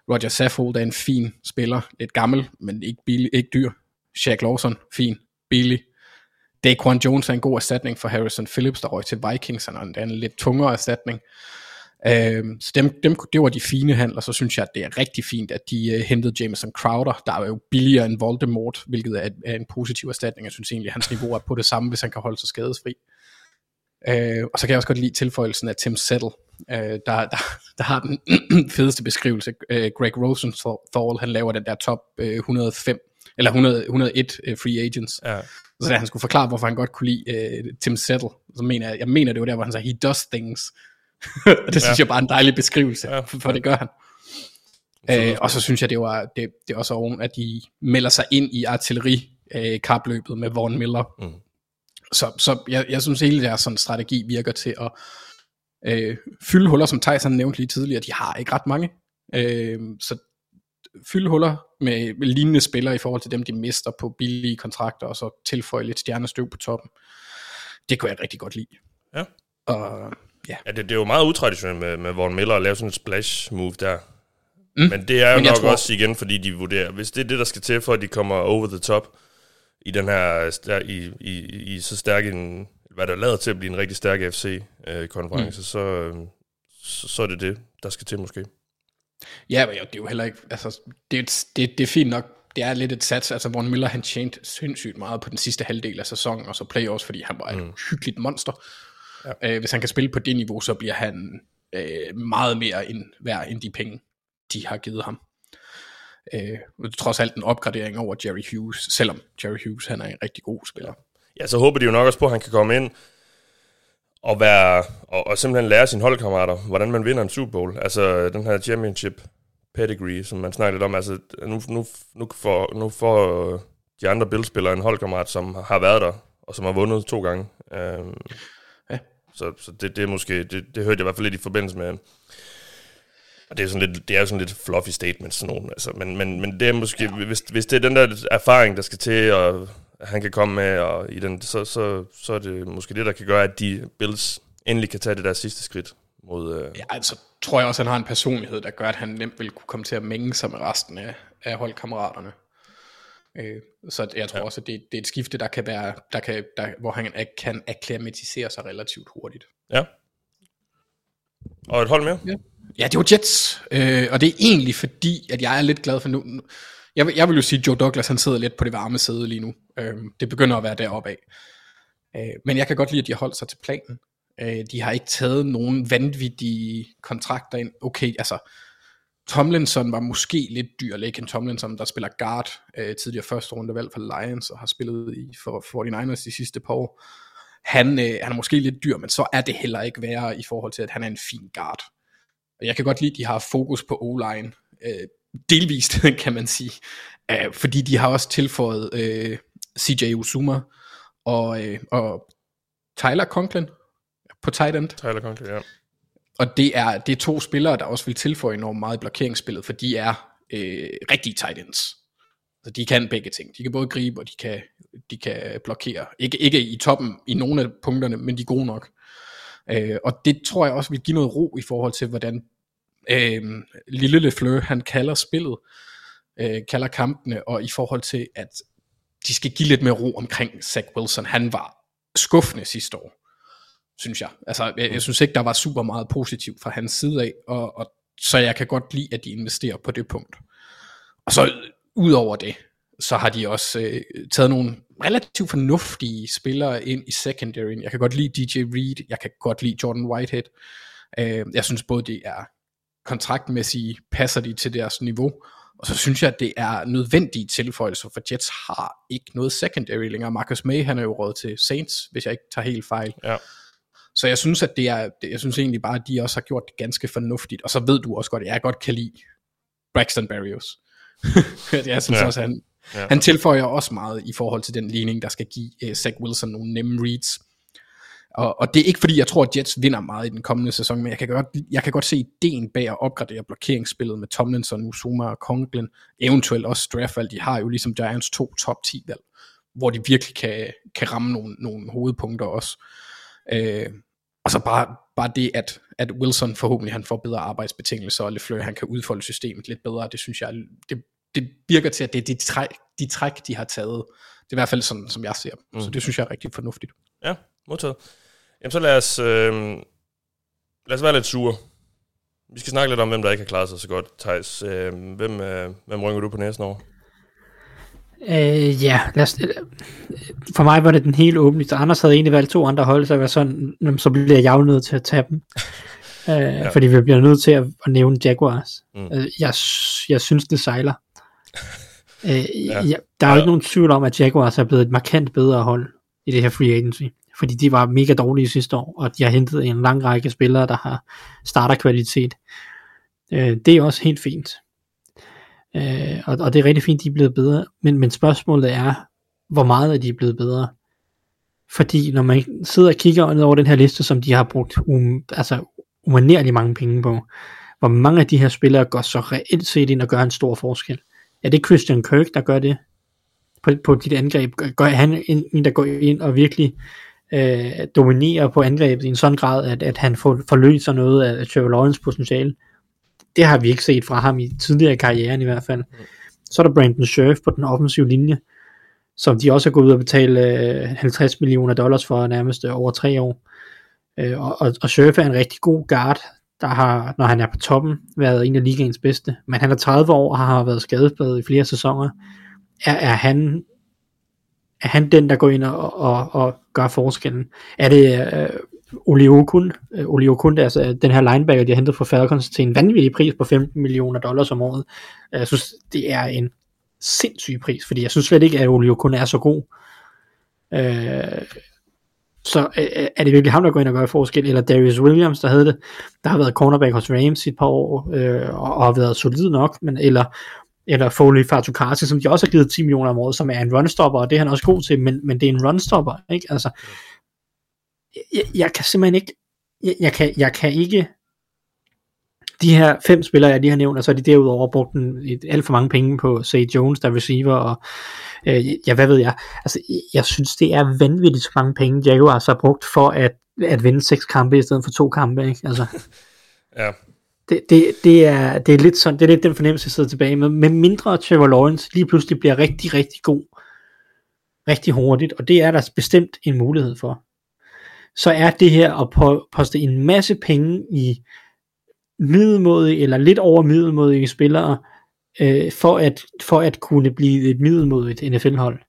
Roger Saffold er en fin spiller, lidt gammel, men ikke, billig, ikke dyr. Shaq Lawson, fin, billig. Daquan Jones er en god erstatning for Harrison Phillips, der røg til Vikings, han er en lidt tungere erstatning. Øh, så dem, dem, det var de fine handler, så synes jeg, at det er rigtig fint, at de uh, hentede Jameson Crowder, der er jo billigere end Voldemort, hvilket er, er en positiv erstatning. Jeg synes egentlig, at hans niveau er på det samme, hvis han kan holde sig skadesfri. Øh, og så kan jeg også godt lide tilføjelsen af Tim Settle, øh, der, der, der har den fedeste beskrivelse. Øh, Greg Rosenthal, han laver den der top øh, 105, eller 100, 101 øh, free agents. Ja. Så da han skulle forklare, hvorfor han godt kunne lide øh, Tim Settle, så mener jeg, jeg mener det var der, hvor han sagde, he does things. det synes ja. jeg bare er en dejlig beskrivelse, ja. for, for det gør han. Øh, og så synes jeg, det var det, det er også oven, at de melder sig ind i artilleri øh, kapløbet med Vaughn Miller. Mm. Så, så jeg, jeg synes hele deres sådan strategi virker til at øh, fylde huller, som Tyson nævnte lige tidligere. De har ikke ret mange. Øh, så fylde huller med, lignende spillere i forhold til dem, de mister på billige kontrakter, og så tilføje lidt stjernestøv på toppen. Det kunne jeg rigtig godt lide. Ja. Og Ja, ja det, det er jo meget utraditionelt med, med Von Miller at lave sådan en splash move der. Mm. Men det er jo nok tror... også igen, fordi de vurderer, hvis det er det, der skal til for, at de kommer over the top i den her, stær, i, i, i så stærk en, hvad der lader til at blive en rigtig stærk FC-konference, øh, mm. så, øh, så, så er det det, der skal til måske. Ja, men det er jo heller ikke, altså, det, det, det er fint nok, det er lidt et sats, altså Von Miller han tjente sindssygt meget på den sidste halvdel af sæsonen, og så playoffs, fordi han var et mm. hyggeligt monster. Ja. Øh, hvis han kan spille på det niveau, så bliver han øh, meget mere end værd end de penge, de har givet ham. Øh, trods alt en opgradering over Jerry Hughes, selvom Jerry Hughes han er en rigtig god spiller. Ja, så håber de jo nok også på, at han kan komme ind og, være, og, og simpelthen lære sine holdkammerater, hvordan man vinder en Super Bowl. Altså den her championship pedigree, som man snakker lidt om. Altså nu, nu, nu, får, nu får de andre Bills-spillere en holdkammerat, som har været der, og som har vundet to gange. Um, så, så det, det er måske, det, det hørte jeg i hvert fald lidt i forbindelse med, og det er, sådan lidt, det er jo sådan lidt fluffy statement, sådan nogen, altså, men, men, men det er måske, ja. hvis, hvis det er den der erfaring, der skal til, og han kan komme med, og i den, så, så, så er det måske det, der kan gøre, at de Bills endelig kan tage det der sidste skridt mod... Øh... Ja, altså tror jeg også, at han har en personlighed, der gør, at han nemt vil kunne komme til at mænge sig med resten af, af holdkammeraterne. Øh, så jeg tror ja. også, at det, det er et skifte, der kan være, der kan, der, hvor han kan akklimatisere sig relativt hurtigt. Ja. Og et hold mere? Ja, ja det var Jets. Øh, og det er egentlig fordi, at jeg er lidt glad for nu. Jeg, jeg vil jo sige, at Joe Douglas han sidder lidt på det varme sæde lige nu. Øh, det begynder at være deroppe af. Øh, men jeg kan godt lide, at de har holdt sig til planen. Øh, de har ikke taget nogen vanvittige kontrakter ind. Okay, altså Tomlinson var måske lidt dyr, Laken Tomlinson, der spiller guard øh, tidligere første runde valg for Lions, og har spillet i for 49ers de sidste par år. Han, øh, han er måske lidt dyr, men så er det heller ikke værre i forhold til, at han er en fin guard. Og jeg kan godt lide, at de har fokus på O-line, øh, delvist kan man sige, øh, fordi de har også tilføjet øh, CJ Uzuma og, øh, og Tyler Conklin på tight end. Tyler Conklin, ja. Og det er, det er to spillere, der også vil tilføje enormt meget i blokeringsspillet, for de er øh, rigtige tight ends. Så de kan begge ting. De kan både gribe, og de kan, de kan blokere. Ikke, ikke i toppen i nogle af punkterne, men de er gode nok. Øh, og det tror jeg også vil give noget ro i forhold til, hvordan øh, Lille Lefleur, han kalder spillet, øh, kalder kampene, og i forhold til, at de skal give lidt mere ro omkring Zach Wilson. Han var skuffende sidste år synes jeg. Altså, jeg, jeg synes ikke, der var super meget positivt fra hans side af, og, og så jeg kan godt lide, at de investerer på det punkt. Og så ud over det, så har de også øh, taget nogle relativt fornuftige spillere ind i secondary. Jeg kan godt lide DJ Reed, jeg kan godt lide Jordan Whitehead. Øh, jeg synes både det er kontraktmæssige passer de til deres niveau. Og så synes jeg, at det er nødvendige tilføjelser, for Jets har ikke noget secondary længere. Marcus May, han er jo råd til Saints, hvis jeg ikke tager helt fejl. Ja. Så jeg synes, at det er, jeg synes egentlig bare, at de også har gjort det ganske fornuftigt. Og så ved du også godt, at jeg godt kan lide Braxton Berrios. jeg synes Ja. også, at han, ja. han tilføjer også meget i forhold til den ligning, der skal give uh, Zach Wilson nogle nemme reads. Og, og det er ikke fordi, jeg tror, at Jets vinder meget i den kommende sæson, men jeg kan godt, jeg kan godt se ideen bag at opgradere blokeringsspillet med Tomlinson, Usuma og Conklin, eventuelt også draftvalg. De har jo ligesom Giants to top 10 valg, hvor de virkelig kan, kan ramme nogle, nogle hovedpunkter også. Øh, og så bare, bare det, at, at Wilson forhåbentlig han får bedre arbejdsbetingelser, og LeFleur han kan udfolde systemet lidt bedre, det synes jeg, det, det virker til, at det er de træk, de træk, de har taget. Det er i hvert fald sådan, som jeg ser dem. Mm. Så det synes jeg er rigtig fornuftigt. Ja, modtaget. Jamen så lad os, øh, lad os være lidt sure. Vi skal snakke lidt om, hvem der ikke har klaret sig så godt. Thijs, øh, hvem, øh, hvem rynger du på næsen over? Øh, ja, lad os, øh, for mig var det den helt åbenlyse. Anders havde egentlig valgt to andre hold, så jeg var sådan, "Nå, så bliver jeg jo nødt til at tage dem. Øh, ja. Fordi vi bliver nødt til at, at nævne Jaguars. Mm. Øh, jeg, jeg synes, det sejler. øh, Ja. ja. der er jo Ja. ikke nogen tvivl om, at Jaguars er blevet et markant bedre hold i det her free agency. Fordi de var mega dårlige sidste år, og de har hentet en lang række spillere, der har starterkvalitet. Øh, det er også helt fint. Øh, og, og det er rigtig fint, de er blevet bedre. Men, men spørgsmålet er, hvor meget er de blevet bedre? Fordi når man sidder og kigger ned over den her liste, som de har brugt um, altså umanerligt mange penge på, hvor mange af de her spillere går så reelt set ind og gør en stor forskel. Er det Christian Kirk, der gør det på, på dit angreb? Gør- han en, en, der går ind og virkelig øh, dominerer på angrebet i en sådan grad, at, at han får, forløser noget af Trevor Lawrence potentiale? Det har vi ikke set fra ham i tidligere i karrieren i hvert fald. Så er der Brandon Scherf på den offensive linje, som de også har gået ud og betale øh, 50 millioner dollars for nærmest øh, over tre år. Øh, og, og, og Scherf er en rigtig god guard, der har, når han er på toppen, været en af ligaens bedste. Men han er 30 år og har været skadespladet i flere sæsoner. Er, er han er han den, der går ind og, og, og gør forskellen? Er det øh, Oli Okun, øh, er altså den her linebacker, de har hentet fra Falcons til en vanvittig pris på 15 millioner dollars om året. Jeg synes, det er en sindssyg pris, fordi jeg synes slet ikke, at Oli Okun er så god. Øh, så øh, er det virkelig ham, der går ind og gør forskel, eller Darius Williams, der havde det, der har været cornerback hos Rams i et par år, øh, og, og har været solid nok, men, eller, eller Foley Fatukasi, som de også har givet 10 millioner om året, som er en runstopper, og det er han også god til, men, men det er en runstopper, ikke? Altså, jeg, jeg kan simpelthen ikke, jeg, jeg, kan, jeg kan ikke, de her fem spillere, jeg lige har nævnt, og så har de derudover brugt en, et, alt for mange penge på, say Jones, der receiver, og øh, ja, hvad ved jeg. Altså, jeg synes, det er vanvittigt så mange penge, Jaguars har brugt for at, at vinde seks kampe i stedet for to kampe, ikke? Altså, Ja, det, det, det, er, det er lidt sådan, det er lidt den fornemmelse, jeg sidder tilbage med. Med mindre Trevor Lawrence lige pludselig bliver rigtig, rigtig god, rigtig hurtigt, og det er der bestemt en mulighed for. Så er det her at poste en masse penge i middelmodige eller lidt over middelmodige spillere, øh, for, at, for at kunne blive et middelmodigt NFL-hold.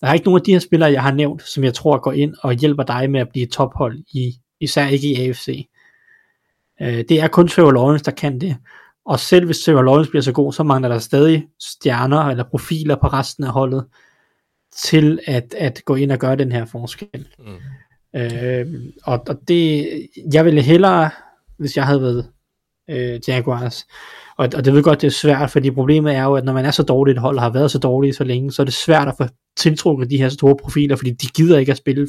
Der er ikke nogen af de her spillere, jeg har nævnt, som jeg tror går ind og hjælper dig med at blive et tophold, i, især ikke i AFC. Øh, det er kun Trevor Lawrence, der kan det. Og selv hvis Trevor Lawrence bliver så god, så mangler der stadig stjerner eller profiler på resten af holdet, til at, at gå ind og gøre den her forskel. Mm. Øh, og, og det, jeg ville hellere, hvis jeg havde været øh, Jaguars, og, og det ved godt, det er svært, fordi problemet er jo, at når man er så dårligt et hold, og har været så dårligt så længe, så er det svært at få tiltrukket de her store profiler, fordi de gider ikke at spille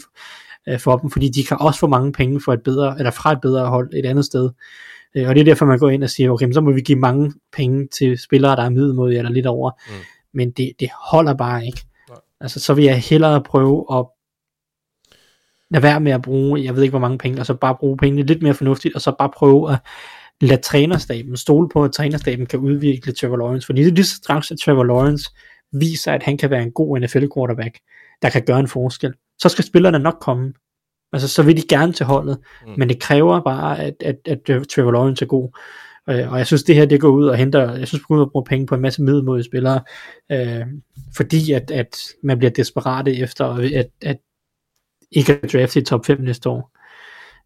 øh, for dem, fordi de kan også få mange penge for et bedre, eller fra et bedre hold et andet sted. Øh, og det er derfor, man går ind og siger, okay, så må vi give mange penge til spillere, der er middelmodige eller lidt over. Mm. Men det, det holder bare ikke. Nej. Altså, så vil jeg hellere prøve at lade være med at bruge, jeg ved ikke hvor mange penge, og så bare bruge pengene lidt mere fornuftigt, og så bare prøve at lade trænerstaben stole på, at trænerstaben kan udvikle Trevor Lawrence, fordi det er lige så straks, at Trevor Lawrence viser, at han kan være en god NFL quarterback, der kan gøre en forskel, så skal spillerne nok komme. Altså, så vil de gerne til holdet, mm. men det kræver bare, at, at, at Trevor Lawrence er god. Øh, og jeg synes, det her, det går ud og henter, jeg synes, går ud og bruger penge på en masse middelmodige spillere, øh, fordi at, at man bliver desperate efter, at, at ikke at drafte i top 5 næste år.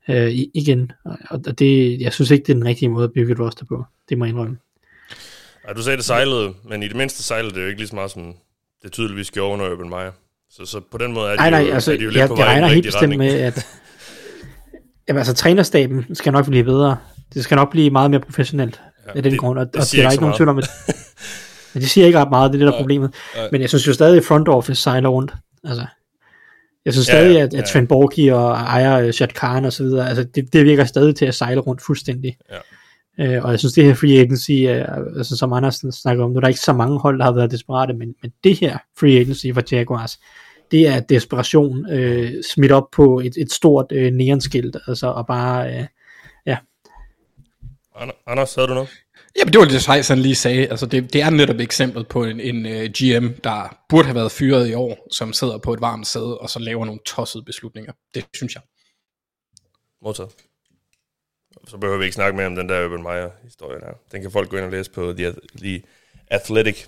øh, igen. Og og det, jeg synes ikke, det er den rigtige måde at bygge et roster på. Det må jeg indrømme. Ja, du sagde, det sejlede, men i det mindste sejlede det jo ikke lige så meget, som det tydeligvis gjorde under Urban Meyer. Så, så på den måde er de, Nej, nej, jo, altså, er de jo lidt jeg, på jeg vej i regner helt bestemt retning. med, at jamen, altså, trænerstaben skal nok blive bedre. Det skal nok blive meget mere professionelt ja, af den det- grund, og, det og det, er der ikke nogen tvivl om, at men det siger ikke ret meget, det er det, der er problemet. nej. Men jeg synes jo stadig, at front office sejler rundt. Altså, jeg synes Ja, stadig, ja, at, at ja. Trent Borgi og ejer øh, Shad Khan og så videre, altså, det, det virker stadig til at sejle rundt fuldstændig. Ja. Øh, og jeg synes, det her free agency, øh, altså, som Andersen snakker om, nu er der ikke så mange hold, der har været desperate, men, men det her free agency for Jaguars, det er desperation øh, smidt op på et, et stort øh, neonskilt, altså, og bare, øh, Ander- Anders, havde du noget? Jamen det var det, han lige sagde. Altså det, det er netop eksemplet på en, en uh, GM, der burde have været fyret i år, som sidder på et varmt sæde, og så laver nogle tossede beslutninger. Det synes jeg. Modtaget. Så behøver vi ikke snakke mere om den der Urban Meyer-historie der. Den kan folk gå ind og læse på The, The Athletic.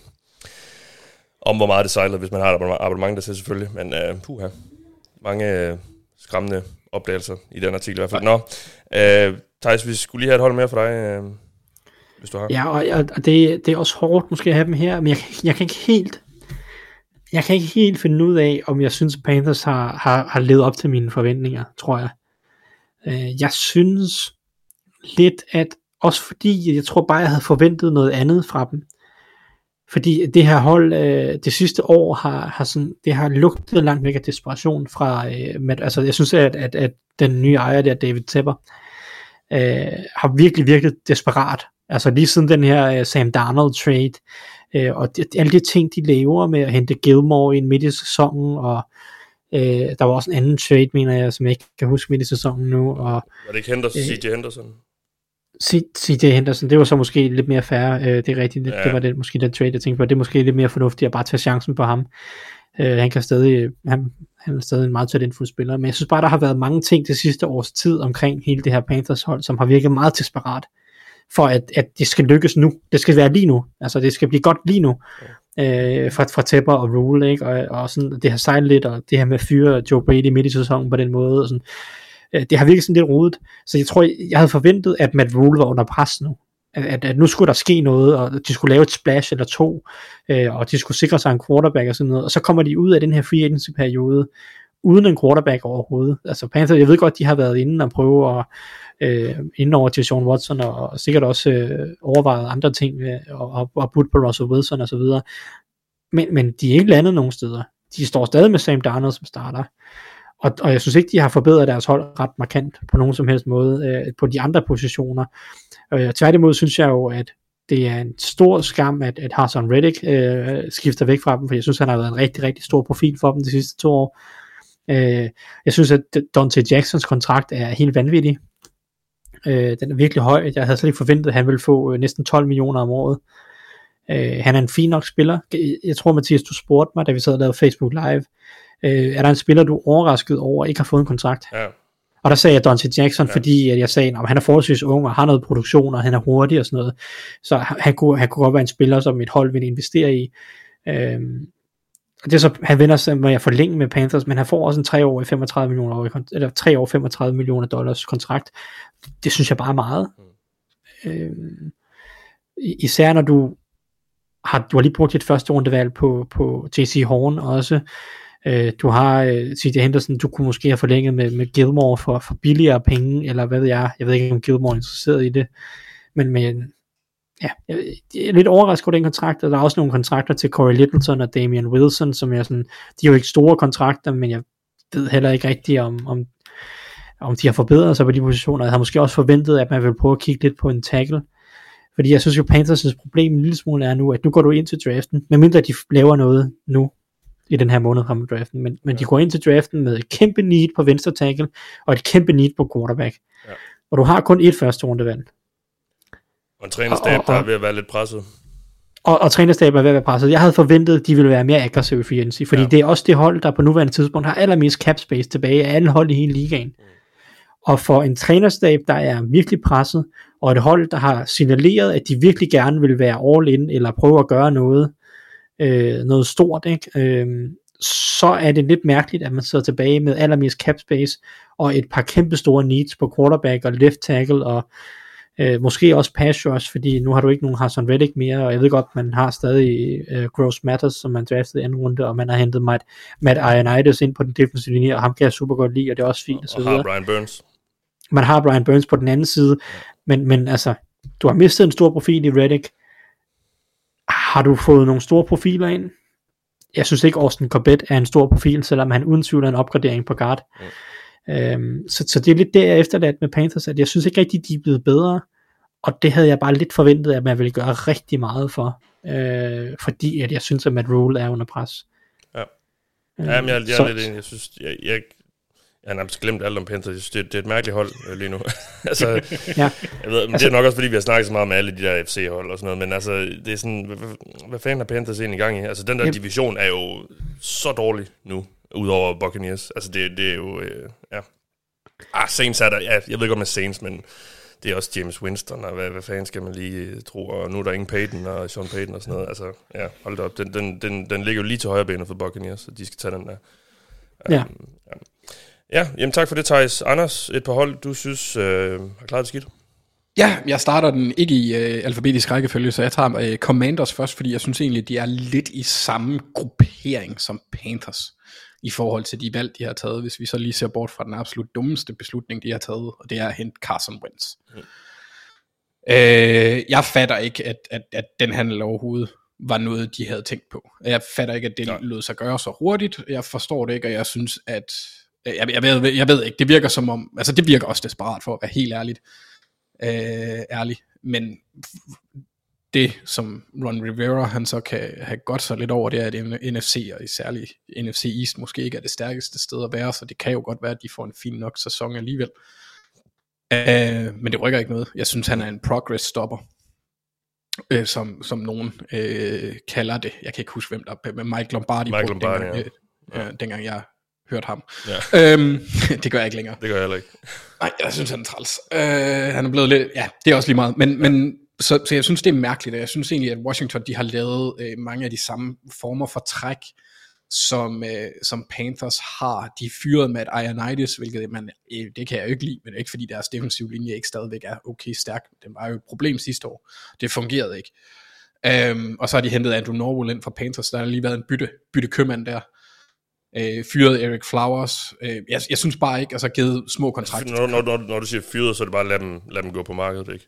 Om hvor meget det sejler, hvis man har et abonnement- abonnement der til selvfølgelig. Men uh, puha. Mange uh, skræmmende opdagelser i den artikel i hvert fald. Nå, uh, Thijs, vi skulle lige have et hold mere for dig, uh, hvis du har. Ja, og, og det, det er også hårdt måske at have dem her, men jeg, kan- jeg kan ikke helt jeg kan ikke helt finde ud af, om jeg synes, at Panthers har, har, har levet op til mine forventninger, tror jeg. Øh, jeg synes lidt, at også fordi, jeg tror bare, jeg havde forventet noget andet fra dem. Fordi det her hold øh, det sidste år har, har sådan, det har lugtet langt væk af desperation fra, øh, Matt, altså jeg synes, at, at, at den nye ejer der, David Tepper, øh, har virkelig virket desperat. Altså lige siden den her uh, Sam Darnold trade, øh, og de, alle de ting, de laver med at hente Gilmore ind midt i sæsonen, og øh, der var også en anden trade, mener jeg, som jeg ikke kan huske midt i sæsonen nu, og Var det ikke Henderson, Øh, CJ Henderson? CJ Henderson, det var så måske lidt mere fair, øh, det er rigtigt, det, Ja. det var det, måske den trade, jeg tænkte på, det er måske lidt mere fornuftigt at bare tage chancen på ham. Øh, han kan stadig, han, han er stadig en meget talentfuld spiller, men jeg synes bare, der har været mange ting det sidste års tid omkring hele det her Panthers hold, som har virket meget desperat for at, at det skal lykkes nu. Det skal være lige nu. Altså det skal blive godt lige nu. Øh, fra, fra Tepper og Rule, ikke? Og, og sådan, det har sejlet lidt, og det her med at fyre Joe Brady midt i sæsonen på den måde, og sådan, øh, det har virket sådan lidt rodet. Så jeg tror, jeg havde forventet, at Matt Rule var under pres nu. At, at, nu skulle der ske noget, og de skulle lave et splash eller to, øh, og de skulle sikre sig en quarterback og sådan noget, og så kommer de ud af den her free agency periode, uden en quarterback overhovedet. Altså Panthers, jeg ved godt, de har været inde og prøve at øh, inden over til Sean Watson, og, og sikkert også øh, overvejet andre ting, øh, og, og, og budt på Russell Wilson og så videre. Men, men de er ikke landet nogen steder. De står stadig med Sam Darnold som starter. Og, og jeg synes ikke, de har forbedret deres hold ret markant på nogen som helst måde øh, på de andre positioner. Øh, tværtimod synes jeg jo, at det er en stor skam, at, at Hassan Reddick øh, skifter væk fra dem, for jeg synes, han har været en rigtig, rigtig stor profil for dem de sidste to år. Øh, jeg synes, at Dante Jacksons kontrakt er helt vanvittig. Øh, den er virkelig høj. Jeg havde slet ikke forventet, at han ville få øh, næsten 12 millioner om året. Øh, han er en fin nok spiller. Jeg tror, Mathias, du spurgte mig, da vi sad og lavede Facebook Live. Øh, er der en spiller, du er overrasket over, ikke har fået en kontrakt? Ja. Og der sagde jeg Dante Jackson, Ja. fordi at jeg sagde, at han er forholdsvis ung og har noget produktion, og han er hurtig og sådan noget. Så han kunne, han kunne godt være en spiller, som et hold vil investere i. Og det er så, han vender sig med at forlænge med Panthers, men han får også en 3 år 35 millioner, år, eller 3 år 35 millioner dollars kontrakt. Det synes jeg bare er meget. Øhm, i- især når du har, du har lige brugt dit første rundevalg på, på JC Horn også. Øh, du har øh, CJ Henderson, du kunne måske have forlænget med, med Gilmore for, for billigere penge, eller hvad ved jeg. Jeg ved ikke, om Gilmore er interesseret i det. Men, men ja, jeg, er lidt overrasket over den kontrakt, og der er også nogle kontrakter til Corey Littleton og Damian Wilson, som er sådan, de er jo ikke store kontrakter, men jeg ved heller ikke rigtigt, om, om, om de har forbedret sig på de positioner. Jeg havde måske også forventet, at man vil prøve at kigge lidt på en tackle, fordi jeg synes jo, Panthers' problem en lille smule er nu, at nu går du ind til draften, medmindre de laver noget nu, i den her måned frem draften, men, men de går ind til draften med et kæmpe need på venstre tackle, og et kæmpe need på quarterback. Ja. Og du har kun et første rundevalg. Og en trænerstab, der er ved at være lidt presset. Og, og trænerstaben er ved at være presset. Jeg havde forventet, at de ville være mere aggressive i free agency, fordi Ja. ja. det er også det hold, der på nuværende tidspunkt har allermest cap space tilbage af alle hold i hele ligaen. Og for en trænerstab, der er virkelig presset, og et hold, der har signaleret, at de virkelig gerne vil være all in, eller prøve at gøre noget, øh, noget stort, ikke? Øh, så er det lidt mærkeligt, at man sidder tilbage med allermest cap space, og et par kæmpe store needs på quarterback og left tackle, og øh, måske også pass rush, fordi nu har du ikke nogen Hassan Reddick mere, og jeg ved godt, man har stadig øh, Gross Matters, som man draftede i anden runde, og man har hentet Matt, Matt Ioannidis ind på den defensive linje, og ham kan jeg super godt lide, og det er også fint, og, Og videre har Brian Burns. man har Brian Burns på den anden side, men, men altså, du har mistet en stor profil i Reddick. Har du fået nogle store profiler ind? Jeg synes ikke, Austin Corbett er en stor profil, selvom han uden tvivl er en opgradering på guard. Mm. Øhm, så, så det er lidt der, jeg efterladt med Panthers, at jeg synes ikke rigtig, de er blevet bedre, og det havde jeg bare lidt forventet, at man ville gøre rigtig meget for, øh, fordi at jeg synes, at Matt Rule er under pres. Ja. Øh, Ja, men jeg, jeg så-. Jeg synes, jeg, jeg, jeg har nærmest glemt alt om Panthers. Det, det er et mærkeligt hold øh, lige nu. altså, Ja. jeg ved, men altså, det er nok også, fordi vi har snakket så meget med alle de der FC-hold og sådan noget, men altså, det er sådan, hvad, hvad- fanden har Panthers egentlig i gang i? Altså, den der Jamen. division er jo så dårlig nu, udover Buccaneers. Altså, det, det er jo, øh, ja. Ah, Saints er der, ja, jeg ved godt med Saints, men det er også James Winston, og hvad, hvad fanden skal man lige øh, tro, og nu er der ingen Peyton og Sean Payton og sådan noget. Altså, ja, hold da op. Den, den, den, den ligger jo lige til højre benet for Buccaneers, så de skal tage den der. Ja. Ja, jamen tak for det, Thijs. Anders, et par hold, du synes øh, har klaret det skidt. Ja, jeg starter den ikke i øh, alfabetisk rækkefølge, så jeg tager øh, Commanders først, fordi jeg synes egentlig, de er lidt i samme gruppering som Panthers i forhold til de valg, de har taget, hvis vi så lige ser bort fra den absolut dummeste beslutning, de har taget, og det er at hente Carson Wentz. Mm. Øh, jeg fatter ikke, at, at, at den handel overhovedet var noget, de havde tænkt på. Jeg fatter ikke, at det Nej. lød sig gøre så hurtigt. Jeg forstår det ikke, og jeg synes, at... Jeg, jeg, ved, jeg ved ikke, det virker som om... Altså, det virker også desperat for at være helt ærligt. Øh, ærlig. Men det, som Ron Rivera, han så kan have godt sig lidt over, det er, at NFC, og særligt NFC East, måske ikke er det stærkeste sted at være, så det kan jo godt være, at de får en fin nok sæson alligevel. Øh, men det rykker ikke noget. Jeg synes, han er en progress stopper, øh, som, som nogen øh, kalder det. Jeg kan ikke huske, hvem der er, men Mike Lombardi, Mike Lombardi, dengang, ja. øh, øh, dengang jeg hørte ham. Ja. Øhm, det gør jeg ikke længere. Det gør jeg heller ikke. Nej, jeg synes, han er træls. Øh, han er blevet lidt... Ja, det er også lige meget. Men, men så, så jeg synes, det er mærkeligt, og jeg synes egentlig, at Washington de har lavet øh, mange af de samme former for træk, som, øh, som Panthers har. De fyrede med et Ioannidis, hvilket man, øh, det kan jeg jo ikke lide, men ikke fordi deres defensive linje ikke stadigvæk er okay stærk. Det var jo et problem sidste år. Det fungerede ikke. Øhm, og så har de hentet Andrew Norwell ind fra Panthers. Der har lige været en bytte, bytte købmand der. Øh, fyret Eric Flowers. Øh, jeg, jeg synes bare ikke, altså givet små kontrakter. Når, når, når, når du siger fyret, så er det bare at lade dem, lade dem gå på markedet, ikke?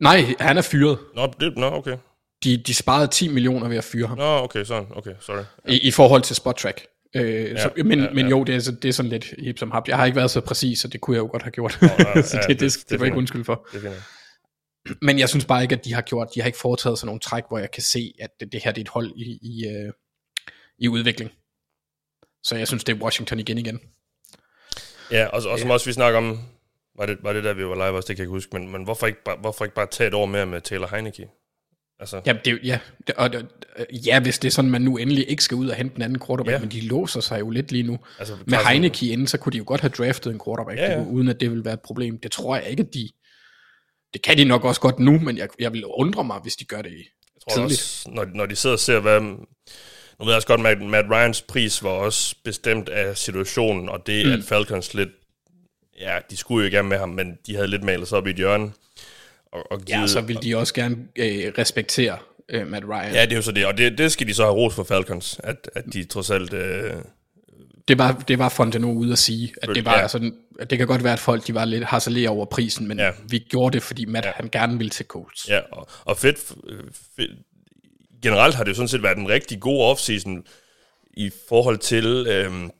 Nej, han er fyret. Nå, det, nå okay. De, de sparede 10 millioner ved at fyre ham. Nå, okay, sådan. Okay, sorry. I, i forhold til spot track. Øh, ja, så, men, ja, ja, men ja. jo, det er, så- det er sådan lidt hip som hap. Jeg har ikke været så præcis, så det kunne jeg jo godt have gjort. ja, så ja, det, det, det- det, det det var ikke undskyld for. Det finder. Men jeg synes bare ikke, at de har gjort, de har ikke foretaget sådan nogle træk, hvor jeg kan se, at det, det her det er et hold i, i, øh, i udvikling. Så jeg synes, det er Washington igen igen. Ja, og, og som også vi snakker om, var det, var det der, vi var live også, det kan jeg ikke huske, men, men hvorfor, ikke hvorfor ikke bare tage et år mere med Taylor Heineke? Altså, Ja, det, ja, det, og, det- ja, hvis det er sådan, man nu endelig ikke skal ud og hente en anden quarterback, Ja. men de låser sig jo lidt lige nu. altså Med Heineke inden, så kunne de jo godt have draftet en quarterback, Ja, ja, uden at det ville være et problem. Det tror jeg ikke, at de... Det kan de nok også godt nu, men jeg, jeg vil undre mig, hvis de gør det i. Jeg tror tidligt. også, når, når de sidder og ser, hvad... Nu ved jeg også godt, at Matt Ryans pris var også bestemt af situationen, og det, mm. at Falcons lidt... Ja, de skulle jo gerne med ham, men de havde lidt malet sig op i et hjørne. Og, og Ja, givet- så vil de også gerne øh, respektere øh, Matt Ryan. Ja, det er jo så det, og det, det skal de så have ros for Falcons, at, at de trods alt... Øh, Det var, det var Fonteno ude at sige, at det var Ja. ja. sådan, at det kan godt være, at folk de var lidt harcelere over prisen, men Ja. ja. vi gjorde det, fordi Matt ja. han gerne ville til Colts. Ja, og, og fedt, fedt. Generelt har det jo sådan set været en rigtig god offseason i forhold til, øhm,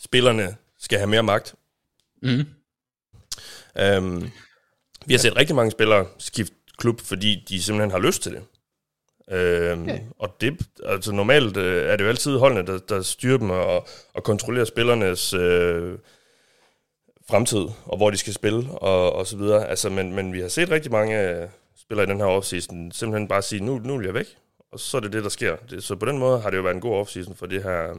spillerne skal have mere magt. Mm. Øhm, vi har set rigtig mange spillere skifte klub, fordi de simpelthen har lyst til det. Øhm, Ja. Og det, altså normalt øh, er det jo altid holdene, der, der styrer dem og, og kontrollerer spillernes øh, fremtid, og hvor de skal spille, og, og så videre. Altså, men, men vi har set rigtig mange øh, spillere i den her offseason simpelthen bare sige, nu, nu vil jeg væk. Og så er det det, der sker. Det, så på den måde har det jo været en god offseason for det her,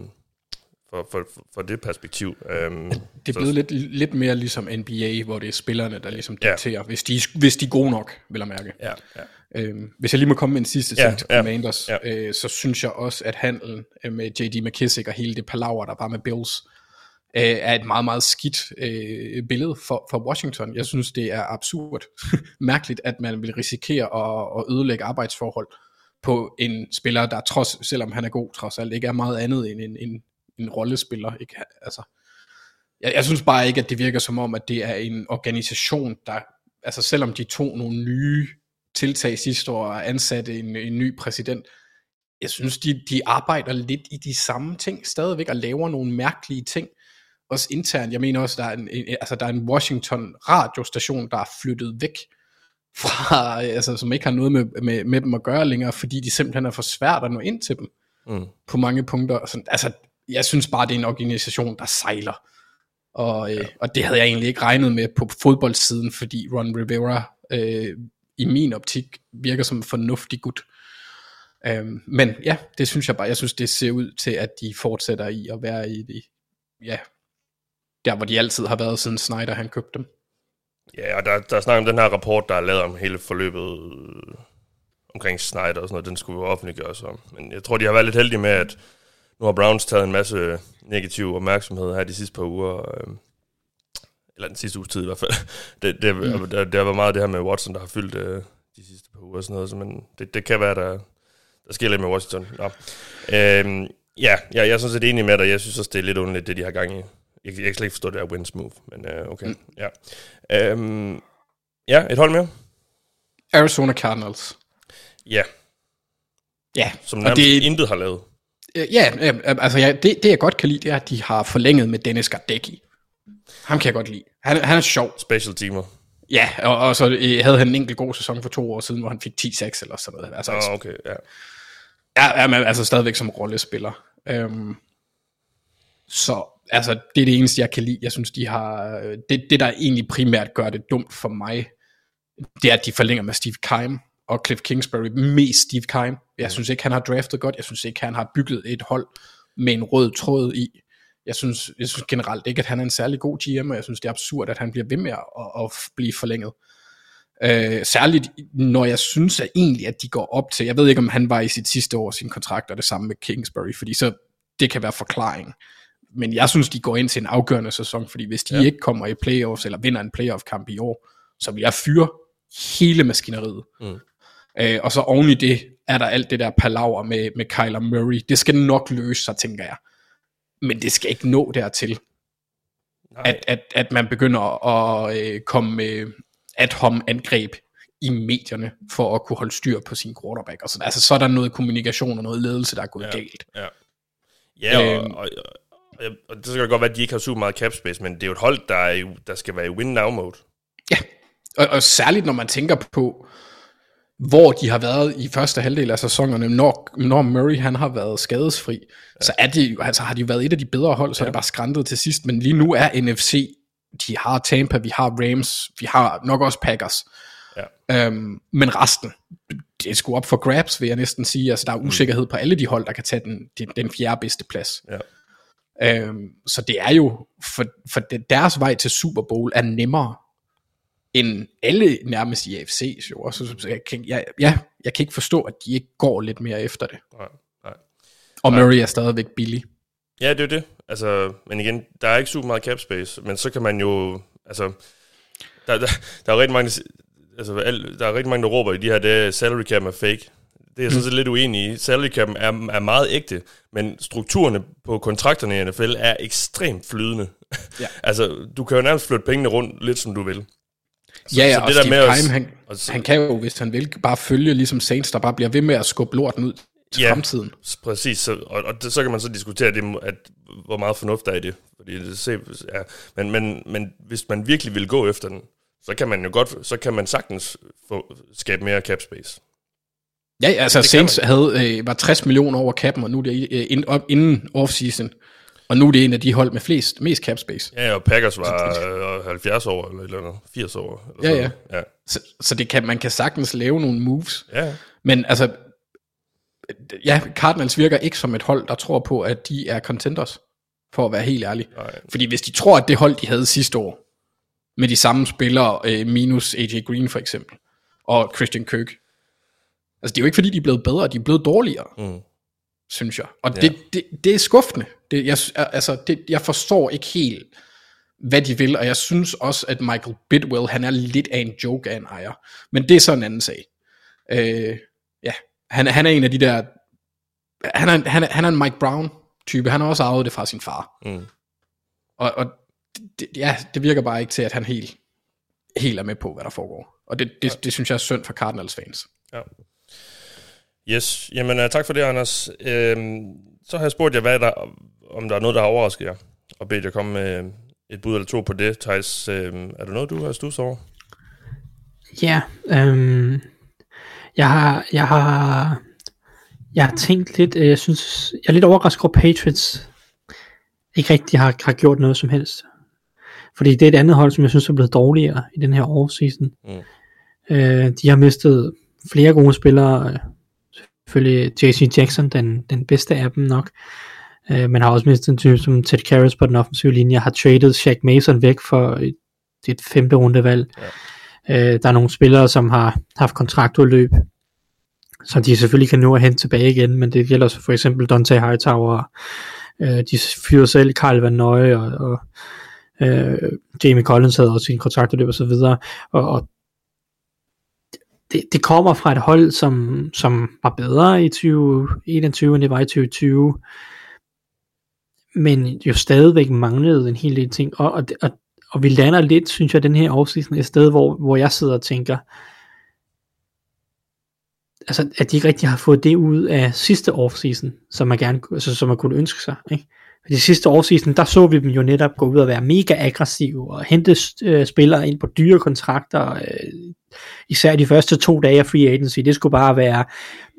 for, for, for det perspektiv. Øhm, Det er så- blevet lidt, lidt mere ligesom NBA, hvor det er spillerne, der ligesom Ja. dikterer, hvis, de, hvis de er gode nok, vil jeg mærke. Ja, ja. Øhm, hvis jeg lige må komme med en sidste Ja, ting til ja, Commanders, ja. Øh, så synes jeg også, at handlen øh, med J.D. McKissick og hele det palaver, der var med Bills, øh, er et meget, meget skidt øh, billede for, for Washington. Jeg synes, det er absurd mærkeligt, at man vil risikere at, at ødelægge arbejdsforhold på en spiller, der trods, selvom han er god, trods alt ikke er meget andet end en, en, en rollespiller. Ikke? Altså, jeg, jeg synes bare ikke, at det virker som om, at det er en organisation, der, altså selvom de tog nogle nye tiltag sidste år og ansatte en, en ny præsident, jeg synes, de, de arbejder lidt i de samme ting stadigvæk og laver nogle mærkelige ting. Også internt. Jeg mener også, der er en, en, altså, der er en Washington radiostation, der er flyttet væk fra, altså, som ikke har noget med, med, med dem at gøre længere, fordi de simpelthen er for svært at nå ind til dem Mm. på mange punkter. Sådan, altså, jeg synes bare, det er en organisation, der sejler. Og, øh, og det havde jeg egentlig ikke regnet med på fodboldsiden, fordi Ron Rivera øh, i min optik virker som en fornuftig gut. Øhm, men ja, det synes jeg bare, jeg synes det ser ud til, at de fortsætter i at være i det, ja, der hvor de altid har været, siden Snyder han købte dem. Ja, og der, der er snak om den her rapport, der er lavet om hele forløbet øh, omkring Snyder og sådan noget, den skulle jo offentliggøres om. Men jeg tror, de har været lidt heldige med, at nu har Browns taget en masse negativ opmærksomhed her de sidste par uger. Øh, eller den sidste uges tid i hvert fald. Det, det, mm. der, der var meget det her med Watson, der har fyldt øh, de sidste par uger og sådan noget. Så, men det, det kan være, der, der sker lidt med Washington. Nå. Øhm, ja, jeg, jeg er sådan set enig med dig. Jeg synes også, det er lidt underligt, det de har gang i. Jeg, jeg kan slet ikke forstå det her wins move, men øh, okay. Mm. Ja. Øhm, ja, et hold mere. Arizona Cardinals. Ja, Ja, som nærmest det, intet har lavet. Øh, Ja, øh, altså ja, det, det jeg godt kan lide, det er, at de har forlænget med Dennis Gardecki. Ham kan jeg godt lide. Han, han er sjov. Special teamer. Ja, og, og så øh, havde han en enkelt god sæson for to år siden, hvor han fik 10-6 eller sådan noget. Altså, oh, okay, ja. ja, ja, men altså stadigvæk som rollespiller. Øhm, så altså, det er det eneste, jeg kan lide. Jeg synes, de har... øh, Det, det, der egentlig primært gør det dumt for mig, det er, at de forlænger med Steve Keim og Cliff Kingsbury. Mest Steve Keim. Jeg synes ikke, han har draftet godt. Jeg synes ikke, han har bygget et hold med en rød tråd i. Jeg synes, jeg synes generelt ikke, at han er en særlig god GM, og jeg synes, det er absurd, at han bliver ved med at, at, at blive forlænget. Øh, særligt når jeg synes at egentlig, at de går op til, jeg ved ikke om han var i sit sidste år sin kontrakt, og det samme med Kingsbury, fordi så det kan være forklaring. Men jeg synes, de går ind til en afgørende sæson, fordi hvis de ja. ikke kommer i playoffs, eller vinder en playoff-kamp i år, så vil jeg fyre hele maskineriet. Mm. Øh, og så oven i det, er der alt det der palaver med, med Kyler Murray. Det skal nok løse sig, tænker jeg. Men det skal ikke nå dertil, Nej. at, at, at man begynder at øh, komme med at-hom angreb i medierne, for at kunne holde styr på sin quarterback. Og sådan. Altså, så er der noget kommunikation og noget ledelse, der er gået Ja. galt. Ja, ja og, Øhm. og, og, og, og det skal godt være, at de ikke har super meget cap space, men det er jo et hold, der, er, der skal være i win-now-mode. Og, og særligt når man tænker på, hvor de har været i første halvdel af sæsonerne, når, når Murray han har været skadesfri, ja. så er det, jo- altså, har de jo været et af de bedre hold, så ja. er det bare skræntet til sidst. Men lige nu er NFC, de har Tampa, vi har Rams, vi har nok også Packers. Ja. Øhm, men resten, det er sgu op for grabs, vil jeg næsten sige. Altså, der er usikkerhed på alle de hold, der kan tage den, den, den fjerde bedste plads. Ja. Øhm, så det er jo, for, for det, deres vej til Super Bowl er nemmere end alle nærmest i AFC. Jo. Og så, jeg, kan, jeg, ja, jeg kan ikke forstå, at de ikke går lidt mere efter det. Nej, nej. Og Murray er stadigvæk billig. Ja, det er det. Altså, men igen, der er ikke super meget cap space, men så kan man jo, altså, der, der, der er rigtig mange, altså, al, der er rigtig mange, der råber i de her, det salary cap er fake. Det er jeg sådan set lidt uenig i. Salary cap er, er meget ægte, men strukturerne på kontrakterne i NFL er ekstremt flydende. Ja. altså, du kan jo nærmest flytte pengene rundt lidt, som du vil. Ja, ja, så og det der Steve med at- Keim, han, og så- han kan jo, hvis han vil, bare følge ligesom Saints, der bare bliver ved med at skubbe lorten ud til Ja. fremtiden. Præcis, så, og, og det, så kan man så diskutere det, at, hvor meget fornuft der er i det. Fordi det se, ja. men, men, men hvis man virkelig vil gå efter den, så kan man jo godt, så kan man sagtens få, skabe mere cap space. Ja, altså Det Saints havde, øh, var 60 millioner over kappen, og nu er det øh, ind, op, inden offseason. Og nu er det en af de hold med flest, mest cap space. Ja, og Packers var øh, 70 år, eller, eller andet, 80 år. Eller Ja, sådan noget. ja. Så, så det kan, man kan sagtens lave nogle moves. Ja, Men altså, ja, Cardinals virker ikke som et hold, der tror på, at de er contenders. for at være helt ærlig. Nej. Fordi hvis de tror, at det hold, de havde sidste år, med de samme spillere, øh, minus AJ Green for eksempel, og Christian Kirk, altså det er jo ikke fordi, de er blevet bedre, de er blevet dårligere, mm. synes jeg. Og ja. det, det, det er skuffende. Det, jeg, altså, det, jeg forstår ikke helt, hvad de vil, og jeg synes også, at Michael Bidwell, han er lidt af en joke af en ejer. Men det er så en anden sag. Øh, ja, han, han er en af de der, han er, han er, han er en Mike Brown type, han har også arvet det fra sin far. Mm. Og, og det, ja, det virker bare ikke til, at han helt, helt er med på, hvad der foregår. Og det, det, det, det synes jeg er synd for Cardinals fans. Ja. Yes, jamen uh, tak for det, Anders. Øhm, så har jeg spurgt jer, hvad der, om der er noget, der har overrasket jer, og bedt jer komme med et bud eller to på det. Thijs, øhm, er der noget, du har stus over? Ja, øhm, jeg har, jeg har, jeg har tænkt lidt, øh, jeg synes, jeg er lidt overrasket over Patriots ikke rigtig har, har gjort noget som helst. Fordi det er et andet hold, som jeg synes er blevet dårligere i den her offseason. Mm. Øh, de har mistet flere gode spillere, selvfølgelig JC Jackson, den, den bedste af dem nok. Øh, man har også mistet en type som Ted Karras på den offensive linje, har traded Shaq Mason væk for et, et femte rundevalg. Ja. Øh, der er nogle spillere, som har haft kontraktudløb, som de selvfølgelig kan nå at hente tilbage igen, men det gælder så for eksempel Dante Hightower, øh, de fyrer selv Carl Van Nøje, og, og øh, Jamie Collins havde også sin kontraktudløb og så videre, og, og det, det kommer fra et hold, som, som var bedre i 2021, end det var i 2020, men jo stadigvæk manglede en hel del ting, og, og, og, og vi lander lidt, synes jeg, den her offseason et sted, hvor, hvor jeg sidder og tænker, altså, at de ikke rigtig har fået det ud af sidste offseason, som man gerne, altså, som man kunne ønske sig, ikke? Fordi sidste offseason, der så vi dem jo netop gå ud og være mega aggressive og hente øh, spillere ind på dyre kontrakter. Øh, især de første to dage af free agency, det skulle bare være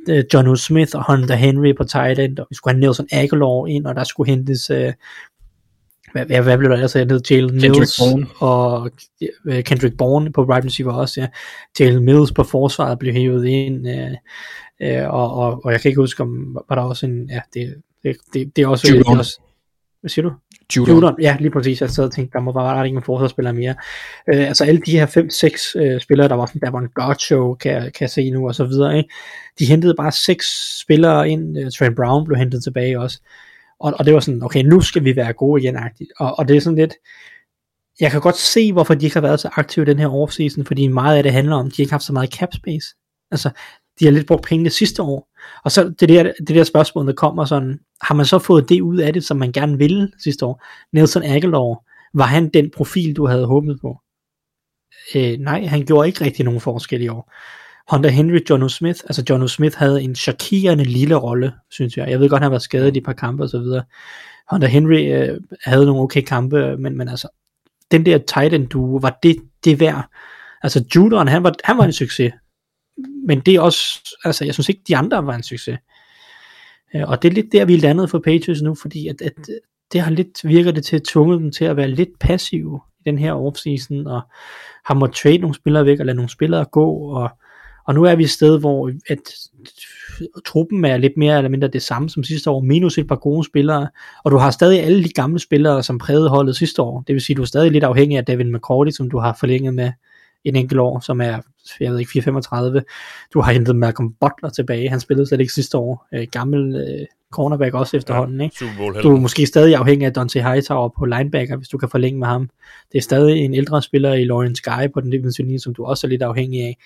øh, John O. Smith og Hunter Henry på tight end, og vi skulle have Nelson Aguilar ind, og der skulle hentes øh, hvad, hvad, hvad blev der ellers hedder Jalen Mills Bourne. og uh, Kendrick Bourne på right receiver også, ja. Jalen Mills på forsvaret blev hævet ind, uh, uh, og, og, og jeg kan ikke huske, om var der også en, ja, det, det, det, det er også, det er også hvad siger du? Judon. Judon. Ja, lige præcis. Jeg sad og tænkte, der må bare være ingen forsvarsspillere mere. Uh, altså alle de her 5-6 uh, spillere, der var sådan, der var en god show, kan, kan jeg se nu, og så videre. Ikke? De hentede bare seks spillere ind. Uh, Trent Brown blev hentet tilbage også. Og, og det var sådan, okay, nu skal vi være gode igen, agtigt. Og, og det er sådan lidt, jeg kan godt se, hvorfor de ikke har været så aktive den her offseason, fordi meget af det handler om, at de ikke har haft så meget cap space. Altså, de har lidt brugt pengene sidste år. Og så det der, det der spørgsmål, der kommer sådan, har man så fået det ud af det, som man gerne ville sidste år? Nelson Aguilar, var han den profil, du havde håbet på? Øh, nej, han gjorde ikke rigtig nogen forskel i år. Hunter Henry, John O. Smith, altså John O. Smith havde en chokerende lille rolle, synes jeg. Jeg ved godt, han var skadet i et par kampe og så videre. Hunter Henry øh, havde nogle okay kampe, men, men altså, den der tight end duo, var det, det værd. Altså Judon, han var, han var en succes. Men det er også, altså jeg synes ikke, de andre var en succes. Øh, og det er lidt der, vi er landet for Patriots nu, fordi at, at det har lidt, virker det til at tvunget dem til at være lidt passive i den her offseason, og har måttet trade nogle spillere væk, og lade nogle spillere gå, og og nu er vi et sted, hvor at truppen er lidt mere eller mindre det samme som sidste år, minus et par gode spillere, og du har stadig alle de gamle spillere, som prægede holdet sidste år. Det vil sige, du er stadig lidt afhængig af David McCordy, som du har forlænget med en enkelt år, som er, jeg ved ikke, 4-35. Du har hentet Malcolm Butler tilbage, han spillede slet ikke sidste år. Øh, gammel øh, cornerback også efterhånden. Ja, ikke? Du er måske stadig afhængig af Dante Hightower på linebacker, hvis du kan forlænge med ham. Det er stadig en ældre spiller i Lawrence Guy på den defensive linje, som du også er lidt afhængig af.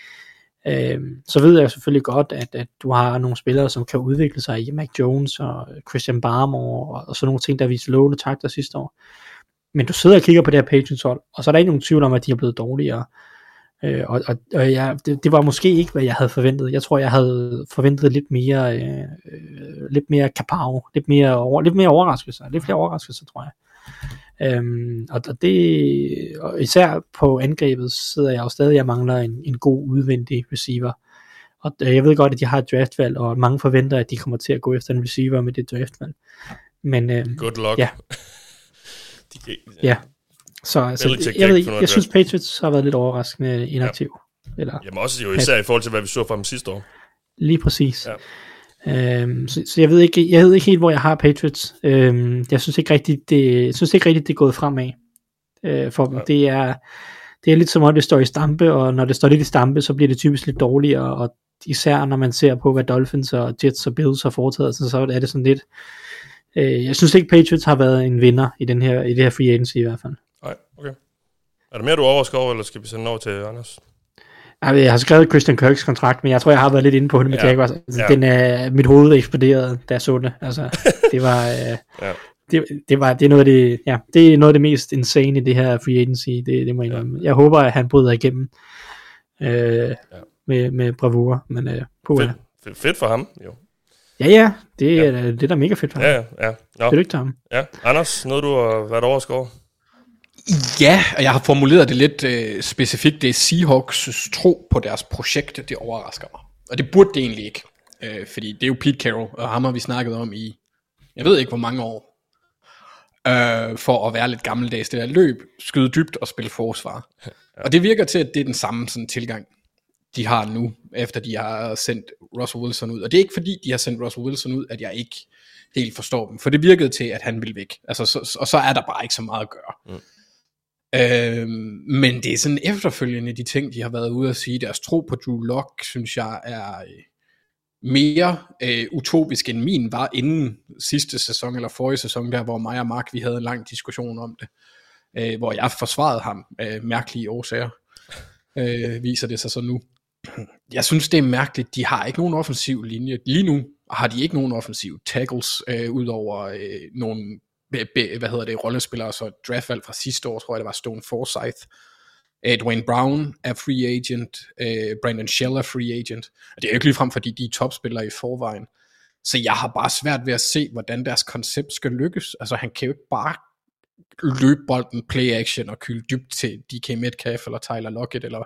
Øh, så ved jeg selvfølgelig godt, at, at du har nogle spillere, som kan udvikle sig i Mac Jones og Christian Barmore og, og sådan nogle ting, der viste lovende takter sidste år. Men du sidder og kigger på det her Patriots hold, og så er der ikke nogen tvivl om, at de er blevet dårligere. Øh, og og, og ja, det, det var måske ikke, hvad jeg havde forventet. Jeg tror, jeg havde forventet lidt mere, øh, øh lidt mere kapav, lidt mere, over, lidt mere overraskelse, lidt flere overraskelser, tror jeg. Øhm, og, og det, og især på angrebet sidder jeg jo stadig, jeg mangler en, en god udvendig receiver. Og øh, jeg ved godt, at de har et draftvalg, og mange forventer, at de kommer til at gå efter en receiver med det draftvalg. Men, øh, Good luck. Ja. de kan, ja. Ja. Så altså, jeg, ved ikke, jeg synes Patriots har været lidt overraskende inaktiv. Ja. Eller, Jamen også jo især i forhold til, hvad vi så fra dem sidste år. Lige præcis. Ja. Øhm, så, så jeg ved ikke, jeg ved ikke helt, hvor jeg har Patriots. Øhm, jeg synes ikke rigtigt, det, jeg synes ikke rigtigt, det er gået fremad øh, for dem. Det er, det er lidt som om, det står i stampe, og når det står lidt i stampe, så bliver det typisk lidt dårligere, og især når man ser på, hvad Dolphins og Jets og Bills har foretaget, så, så er det sådan lidt, øh, jeg synes ikke, Patriots har været en vinder i, den her, i det her free agency i hvert fald. Nej, okay. Er der mere, du overrasker over, eller skal vi sende den over til Anders? Jeg, jeg har skrevet Christian Kirks kontrakt, men jeg tror, jeg har været lidt inde på det med Ja. Jaguars. Altså, Ja. den er, mit hoved eksploderede, da jeg så det. Altså, det var... Øh, Ja. det, det, var, det er noget af det, ja, det er noget af det mest insane i det her free agency, det, det må jeg indrømme. Jeg håber, at han bryder igennem øh, med, med bravur, men øh, på, Fedt, fedt, fedt for ham, jo. ja, ja, det er, det er da mega fedt for ham. Ja, ja, ja. Nå, Tillykke til ham. ja. Anders, noget du har været overrasket over? Ja, og jeg har formuleret det lidt øh, specifikt. Det er Seahawks tro på deres projekt, det overrasker mig. Og det burde det egentlig ikke. Øh, fordi det er jo Pete Carroll, og ham har vi snakket om i, jeg ved ikke hvor mange år. Øh, for at være lidt gammeldags. Det der løb, skyde dybt og spille forsvar. Ja. Og det virker til, at det er den samme sådan, tilgang, de har nu, efter de har sendt Russell Wilson ud. Og det er ikke fordi, de har sendt Russell Wilson ud, at jeg ikke helt forstår dem. For det virkede til, at han ville væk. Altså, så, og så er der bare ikke så meget at gøre. Mm. Øh, men det er sådan efterfølgende de ting, de har været ude at sige. Deres tro på Drew Lock, synes jeg, er øh, mere øh, utopisk end min var inden sidste sæson eller forrige sæson, der hvor mig og Mark vi havde en lang diskussion om det, øh, hvor jeg forsvarede ham af mærkelige årsager, øh, viser det sig så nu. Jeg synes det er mærkeligt, de har ikke nogen offensiv linje. Lige nu har de ikke nogen offensiv tackles, øh, udover øh, nogle hvad hedder det, rollespillere, så draftvalg fra sidste år, tror jeg det var Stone Forsyth, Uh, Dwayne Brown er free agent, uh, Brandon Shell er free agent, og det er jo ikke ligefrem, fordi de er topspillere i forvejen. Så jeg har bare svært ved at se, hvordan deres koncept skal lykkes. Altså han kan jo ikke bare løbe bolden, play action og kylde dybt til DK Metcalf eller Tyler Lockett, eller,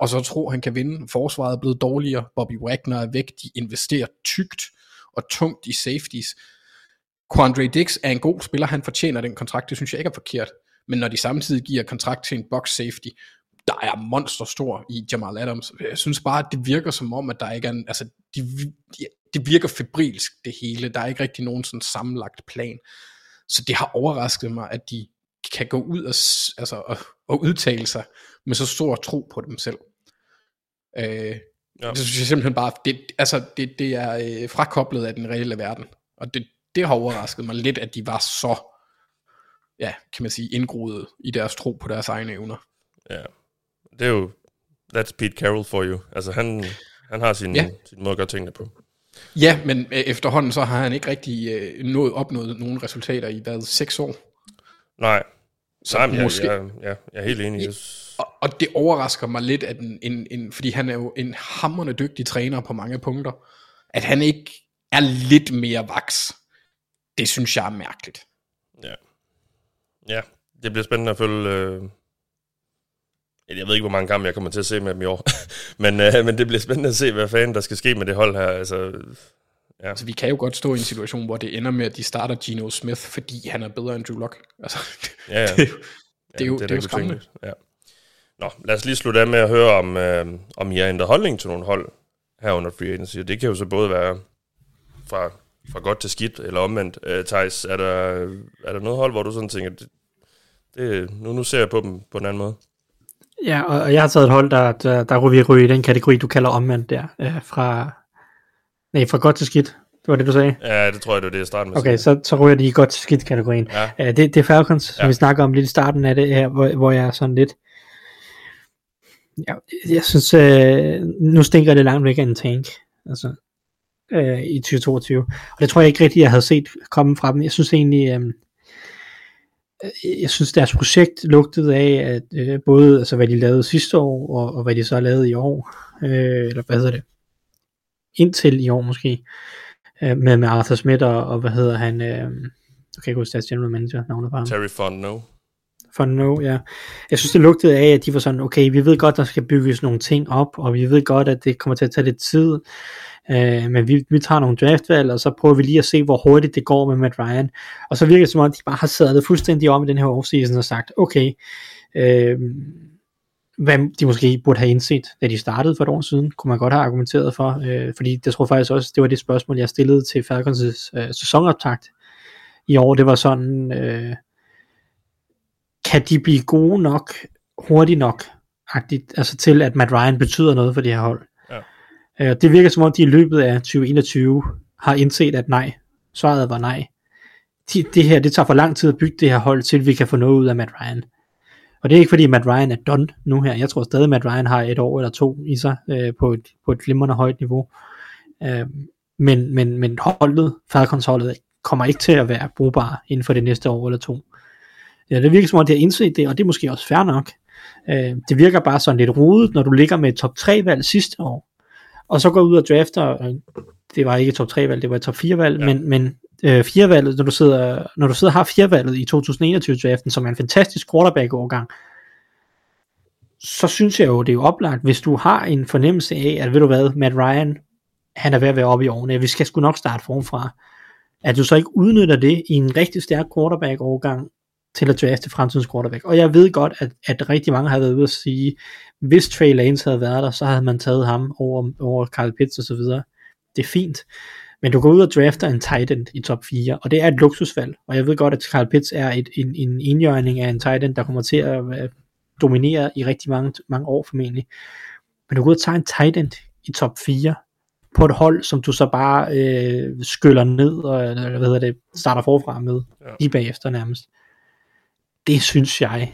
og så tro, han kan vinde. Forsvaret er blevet dårligere, Bobby Wagner er væk, de investerer tygt og tungt i safeties. Quandre Dix er en god spiller, han fortjener den kontrakt, det synes jeg ikke er forkert. Men når de samtidig giver kontrakt til en box safety, der er monster stor i Jamal Adams. Jeg synes bare, at det virker som om, at der ikke er en, altså, de, de, det virker febrilsk det hele. Der er ikke rigtig nogen sådan sammenlagt plan. Så det har overrasket mig, at de kan gå ud og, altså, og, og udtale sig med så stor tro på dem selv. Øh, ja. Det synes jeg simpelthen bare, det, altså, det, det er øh, frakoblet af den reelle verden. Og det, det har overrasket mig lidt, at de var så, ja, kan man sige, indgroet i deres tro på deres egne evner. Ja. Det er jo, that's Pete Carroll for you. Altså, han, han har sin, Ja. sin måde at gøre tingene på. Ja, men øh, efterhånden så har han ikke rigtig øh, nået, opnået nogle resultater i hvad, seks år. Nej. Så Nej, jeg, måske- jeg, jeg, jeg er helt enig. Jeg, Og, og det overrasker mig lidt, at en, en, en, fordi han er jo en hammerende dygtig træner på mange punkter, at han ikke er lidt mere vaks. Det synes jeg er mærkeligt. ja. ja, det bliver spændende at følge... Øh, jeg ved ikke, hvor mange kampe jeg kommer til at se med dem i år. men, øh, men det bliver spændende at se, hvad fanden der skal ske med det hold her. Altså, ja. Altså, vi kan jo godt stå i en situation, hvor det ender med, at de starter Geno Smith, fordi han er bedre end Drew Lock. Altså, Ja, ja. det, er jo- det er jo, da det er jo skræmmende. Ja. Nå, lad os lige slutte af med at høre, om, øh, om I har ændret holdning til nogle hold her under free agency. Og Det kan jo så både være fra, fra godt til skidt, eller omvendt. Øh, Thijs, er der, er der noget hold, hvor du sådan tænker, det, det, nu, nu ser jeg på dem på en anden måde? Ja, og, jeg har taget et hold, der, der, der ryger ryge i den kategori, du kalder omvendt der, øh, fra, nej, fra godt til skidt. Det var det, du sagde? Ja, det tror jeg, det var det, jeg startede med. Okay, så, så ryger de i godt til skidt kategorien. Ja. Uh, det, det er Falcons, som Ja. vi snakker om lidt i starten af det her, hvor, hvor jeg er sådan lidt, ja, jeg synes, øh, nu stinker det langt væk af en tank, altså, øh, i 2022. Og det tror jeg ikke rigtigt, jeg havde set komme fra dem. Jeg synes egentlig, øh, jeg synes deres projekt lugtede af, at øh, både altså, hvad de lavede sidste år, og, og hvad de så lavet i år, øh, eller hvad hedder det, indtil i år måske, øh, med, med Arthur Smith og, og hvad hedder han, øh, jeg kan ikke huske deres general manager, navnet på ham. Terry Fontenot. For no, ja. Jeg synes, det lugtede af, at de var sådan, okay, vi ved godt, der skal bygges nogle ting op, og vi ved godt, at det kommer til at tage lidt tid, øh, men vi, vi tager nogle draftvalg, og så prøver vi lige at se, hvor hurtigt det går med Matt Ryan. Og så virker det som om, de bare har sadlet fuldstændig om i den her offseason og sagt, okay, øh, hvad de måske burde have indset, da de startede for et år siden, kunne man godt have argumenteret for, øh, fordi det tror jeg faktisk også, det var det spørgsmål, jeg stillede til Falcons' øh, sæsonoptakt i år, det var sådan, øh, kan de blive gode nok, hurtigt nok, agtigt, altså til at Matt Ryan betyder noget for det her hold. Øh, det virker som om, de i løbet af 2021 har indset, at nej, svaret var nej. De, det her, det tager for lang tid at bygge det her hold, til vi kan få noget ud af Matt Ryan. Og det er ikke fordi Matt Ryan er done nu her. Jeg tror stadig, Matt Ryan har et år eller to i sig øh, på, et, på et glimrende højt niveau. Øh, men, men, men holdet, Falcons holdet, kommer ikke til at være brugbare inden for det næste år eller to. Ja, det virker som om, de har indset det, og det er måske også fair nok. Øh, det virker bare sådan lidt rodet, når du ligger med et top 3 valg sidste år, og så går ud og drafter, det var ikke top 3 valg, det var top 4 valg, ja. men, men øh, 4 valget, når du sidder, når du sidder har 4 valget i 2021 draften, som er en fantastisk quarterback overgang, så synes jeg jo, det er jo oplagt, hvis du har en fornemmelse af, at ved du hvad, Matt Ryan, han er ved at være oppe i årene, vi skal sgu nok starte forfra, at du så ikke udnytter det i en rigtig stærk quarterback overgang, til at drafte fremtidens quarterback. Og jeg ved godt, at, at rigtig mange har været ude at sige, hvis Trey Lance havde været der, så havde man taget ham over, over Carl Pitts og så videre. Det er fint. Men du går ud og drafter en tight end i top 4, og det er et luksusvalg. Og jeg ved godt, at Carl Pitts er et, en, en indjørning af en tight end, der kommer til at dominere i rigtig mange, mange år formentlig. Men du går ud og tager en tight end i top 4, på et hold, som du så bare øh, skyller ned, og eller, hvad hedder det, starter forfra med, ja. lige bagefter nærmest det synes jeg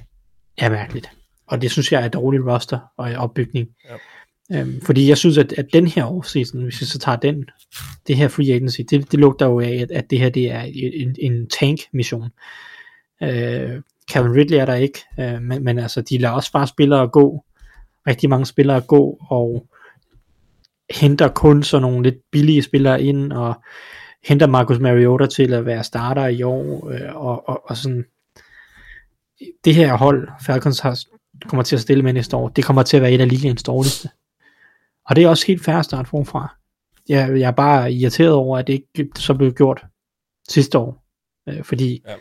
er mærkeligt. Og det synes jeg er dårlig roster og opbygning. Ja. Øhm, fordi jeg synes, at, at den her offseason, hvis vi så tager den, det her free agency, det, det lugter jo af, at, at det her det er en, en tank-mission. Øh, Calvin Ridley er der ikke, øh, men, men altså, de lader også bare spillere gå, rigtig mange spillere gå, og henter kun sådan nogle lidt billige spillere ind, og henter Marcus Mariota til at være starter i år, øh, og, og, og sådan, det her hold, Falcons har, kommer til at stille med næste år, det kommer til at være et af ligaens dårligste. Og det er også helt færre start forfra. Jeg, jeg er bare irriteret over, at det ikke så blev gjort sidste år. Øh, fordi ja.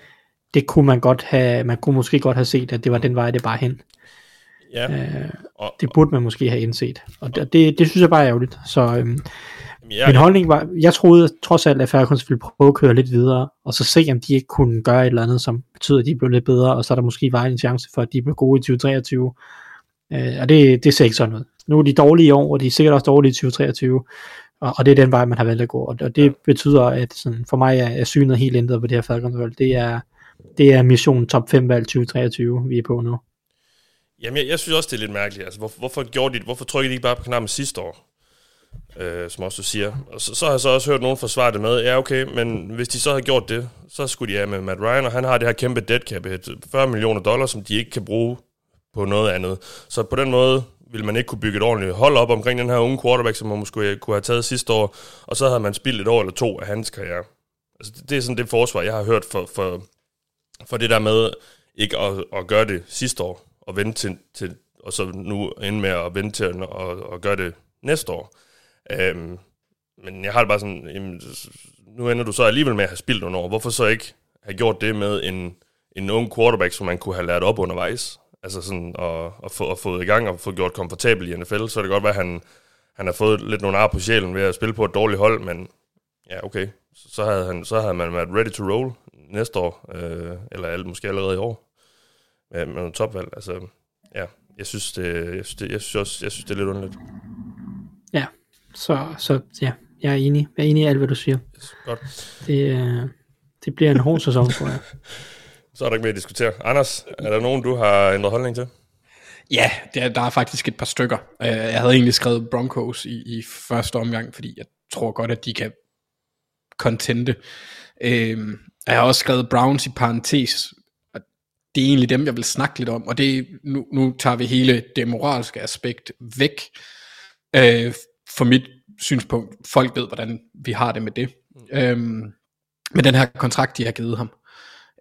det kunne man godt have, man kunne måske godt have set, at det var den vej, det bare hen. Ja. Øh, og, det burde man måske have indset. Og det, det, det synes jeg bare er ærgerligt. Så øhm, Ja, Min holdning var, jeg troede trods alt, at Falcons ville prøve at køre lidt videre, og så se, om de ikke kunne gøre et eller andet, som betyder, at de blev lidt bedre, og så er der måske var en chance for, at de blev gode i 2023. Øh, og det, det ser ikke sådan ud. Nu er de dårlige i år, og de er sikkert også dårlige i 2023, og, og det er den vej, man har valgt at gå. Og, og det ja. betyder, at sådan, for mig er, er synet helt ændret på det her Falcons hold. Det er, det er mission top 5 valg 2023, vi er på nu. Jamen, jeg, jeg synes også, det er lidt mærkeligt. Altså, hvor, hvorfor, gjorde de, hvorfor trykkede de ikke bare på knappen sidste år? Øh, som også du siger. Og så, så har jeg så også hørt nogen forsvare det med, ja okay, men hvis de så har gjort det, så skulle de af med Matt Ryan, og han har det her kæmpe dead cap, 40 millioner dollars, som de ikke kan bruge på noget andet. Så på den måde ville man ikke kunne bygge et ordentligt hold op omkring den her unge quarterback, som man måske kunne have taget sidste år, og så havde man spildt et år eller to af hans karriere. Altså, det er sådan det forsvar, jeg har hørt for, for, for det der med ikke at, at gøre det sidste år, og vente til, til og så nu ende med at vente til at, at, at gøre det næste år. Øhm, men jeg har det bare sådan, jamen, nu ender du så alligevel med at have spildt nogle år. Hvorfor så ikke have gjort det med en, en ung quarterback, som man kunne have lært op undervejs? Altså sådan og, og, få, og få i gang og få gjort komfortabel i NFL, så er det godt være, at han, han har fået lidt nogle ar på sjælen ved at spille på et dårligt hold, men ja, okay. Så havde, han, så havde man været ready to roll næste år, øh, eller måske allerede i år, med, med noget topvalg. Altså, ja, jeg synes, det, jeg synes, det, jeg synes, også, jeg synes, det er lidt underligt. Så, så ja, jeg er enig. Jeg er enig i alt, hvad du siger. Yes, godt. Det, øh, det bliver en hård sæson, tror jeg. Så er der ikke mere at diskutere. Anders, er der nogen, du har ændret holdning til? Ja, der, der er faktisk et par stykker. Øh, jeg havde egentlig skrevet Broncos i, i første omgang, fordi jeg tror godt, at de kan contente. Øh, jeg har også skrevet Browns i parentes, og det er egentlig dem, jeg vil snakke lidt om, og det nu, nu tager vi hele det moralske aspekt væk, øh, for mit synspunkt, folk ved, hvordan vi har det med det. Mm. Øhm, med den her kontrakt, de har givet ham.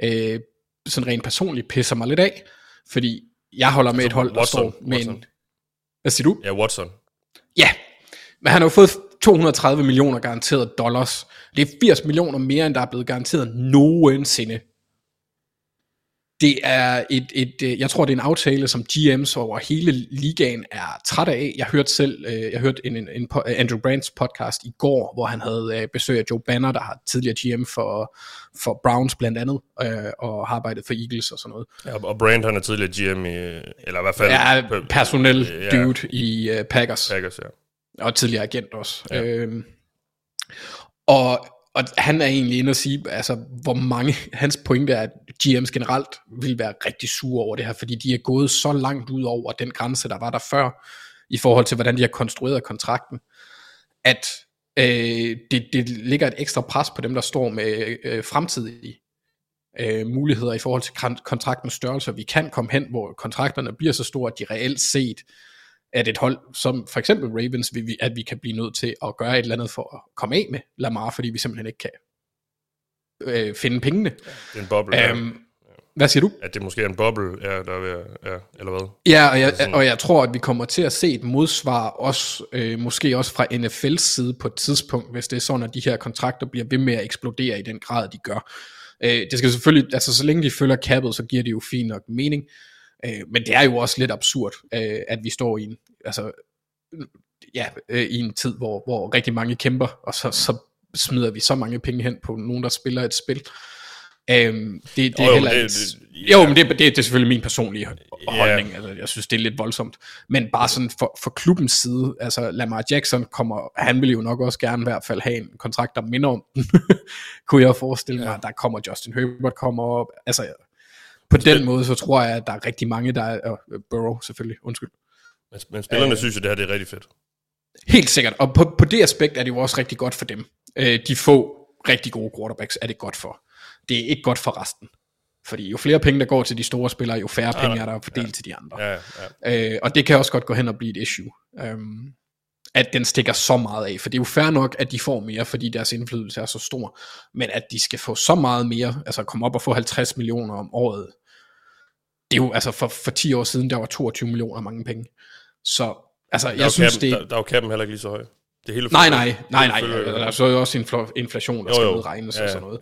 Øh, sådan rent personligt pisser mig lidt af, fordi jeg holder med et hold, der Watson, står med Watson. en... Hvad siger du? Ja, Watson. Ja, men han har jo fået 230 millioner garanteret dollars. Det er 80 millioner mere, end der er blevet garanteret nogensinde. Det er et, et, øh, jeg tror det er en aftale, som GM's over hele ligaen er træt af. Jeg hørte selv, øh, jeg hørte en, en, en Andrew Brands podcast i går, hvor han havde øh, besøg af Joe Banner, der har tidligere GM for, for Browns blandt andet, og har arbejdet for Eagles og sådan noget. Ja, og Brand han er tidligere GM i, eller i hvert fald... Ja, personel dude ja, i Packers. Packers, ja. Og tidligere agent også. Ja. Øhm, og og han er egentlig inde og sige, altså, hvor mange, hans pointe er, at GM's generelt vil være rigtig sure over det her, fordi de er gået så langt ud over den grænse, der var der før, i forhold til, hvordan de har konstrueret kontrakten, at øh, det, det ligger et ekstra pres på dem, der står med øh, fremtidige øh, muligheder i forhold til kontraktens størrelse. Vi kan komme hen, hvor kontrakterne bliver så store, at de reelt set at et hold som for eksempel Ravens, at vi kan blive nødt til at gøre et eller andet for at komme af med Lamar, fordi vi simpelthen ikke kan øh, finde pengene. Det er en boble. Um, hvad siger du? At det måske er en boble, ja, der er ved, ja, eller hvad? Ja, og jeg, og jeg tror, at vi kommer til at se et modsvar, også, øh, måske også fra NFL's side på et tidspunkt, hvis det er sådan, at de her kontrakter bliver ved med at eksplodere i den grad, de gør. Øh, det skal selvfølgelig, altså så længe de følger kappet, så giver det jo fint nok mening. Øh, men det er jo også lidt absurd, øh, at vi står i en, altså, ja, øh, i en tid, hvor, hvor rigtig mange kæmper, og så, så smider vi så mange penge hen på nogen, der spiller et spil. Øhm, det, det er jo, heller det, det, ja. jo, men det, det, det er selvfølgelig min personlige holdning. Yeah. Altså, jeg synes, det er lidt voldsomt. Men bare sådan for, for klubbens side, altså Lamar Jackson kommer, han vil jo nok også gerne i hvert fald have en kontrakt, der minder om den. Kunne jeg forestille mig, ja. der kommer Justin Herbert kommer op. Altså, på den måde, så tror jeg, at der er rigtig mange, der er, uh, Burrow selvfølgelig, undskyld. Men, men spillerne uh, synes jo, det her det er rigtig fedt. Helt sikkert, og på, på det aspekt er det jo også rigtig godt for dem. Uh, de få rigtig gode quarterbacks er det godt for. Det er ikke godt for resten. Fordi jo flere penge, der går til de store spillere, jo færre ja, penge er der fordelt ja, til de andre. Ja, ja. Uh, og det kan også godt gå hen og blive et issue. Um, at den stikker så meget af. For det er jo fair nok, at de får mere, fordi deres indflydelse er så stor. Men at de skal få så meget mere, altså komme op og få 50 millioner om året, det er jo, altså for, for 10 år siden, der var 22 millioner mange penge. Så, altså, der jeg synes, kappen, det... Der, der er jo kappen heller ikke lige så høj. Det hele nej, nej, nej, nej, nej. Der er så jo også infl- inflation, der jo, skal jo. udregnes ja, og sådan noget.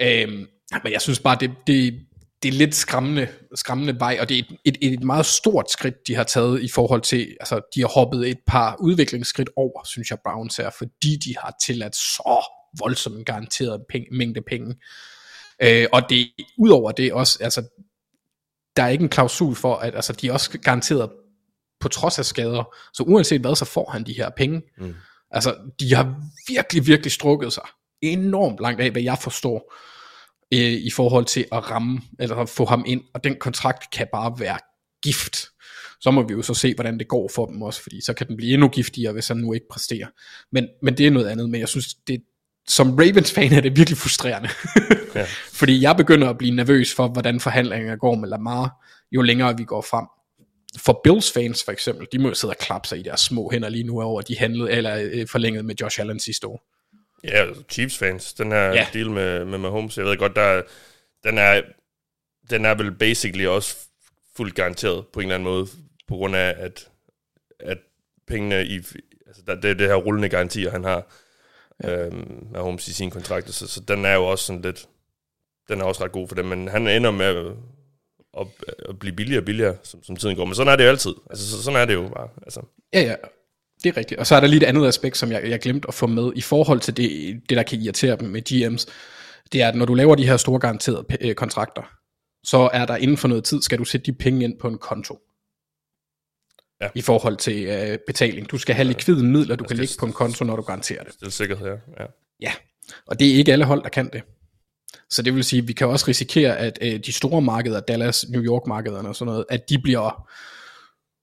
Ja. Øhm, men jeg synes bare, det, det, det er lidt skræmmende, skræmmende vej, og det er et, et, et meget stort skridt, de har taget i forhold til, altså de har hoppet et par udviklingsskridt over, synes jeg Browns er, fordi de har tilladt så voldsomt garanteret penge, mængde penge. Øh, og det udover det også, altså der er ikke en klausul for, at altså, de er også garanteret på trods af skader. Så uanset hvad, så får han de her penge. Mm. Altså, de har virkelig, virkelig strukket sig enormt langt af, hvad jeg forstår, øh, i forhold til at ramme, eller at få ham ind, og den kontrakt kan bare være gift. Så må vi jo så se, hvordan det går for dem også, fordi så kan den blive endnu giftigere, hvis han nu ikke præsterer. Men, men det er noget andet, men jeg synes, det, som Ravens-fan er det virkelig frustrerende. ja. Fordi jeg begynder at blive nervøs for, hvordan forhandlingerne går med Lamar, jo længere vi går frem. For Bills fans for eksempel, de må jo sidde og klappe sig i deres små hænder lige nu over, at de handlede, eller øh, forlængede med Josh Allen sidste år. Ja, Chiefs fans, den her ja. deal med, med Mahomes, jeg ved godt, der, den, er, den er vel basically også fuldt garanteret på en eller anden måde, på grund af, at, at pengene i, altså der, det, det her rullende garantier, han har, ja. øhm, Mahomes i sin kontrakt, så, så den er jo også sådan lidt, den er også ret god for dem, men han ender med at, at, at blive billigere og billigere, som, som tiden går, men sådan er det jo altid, altså så, sådan er det jo bare, altså. Ja, ja, det er rigtigt, og så er der lige et andet aspekt, som jeg, jeg glemte at få med, i forhold til det, det der kan irritere dem med GM's, det er, at når du laver de her store garanterede øh, kontrakter, så er der inden for noget tid, skal du sætte de penge ind på en konto ja. i forhold til øh, betaling. Du skal have likvide midler, du altså kan lægge på en konto, når du garanterer det. Det er sikkerhed, ja. ja. Ja, og det er ikke alle hold, der kan det. Så det vil sige, at vi kan også risikere, at øh, de store markeder, Dallas, New York markederne og sådan noget, at de bliver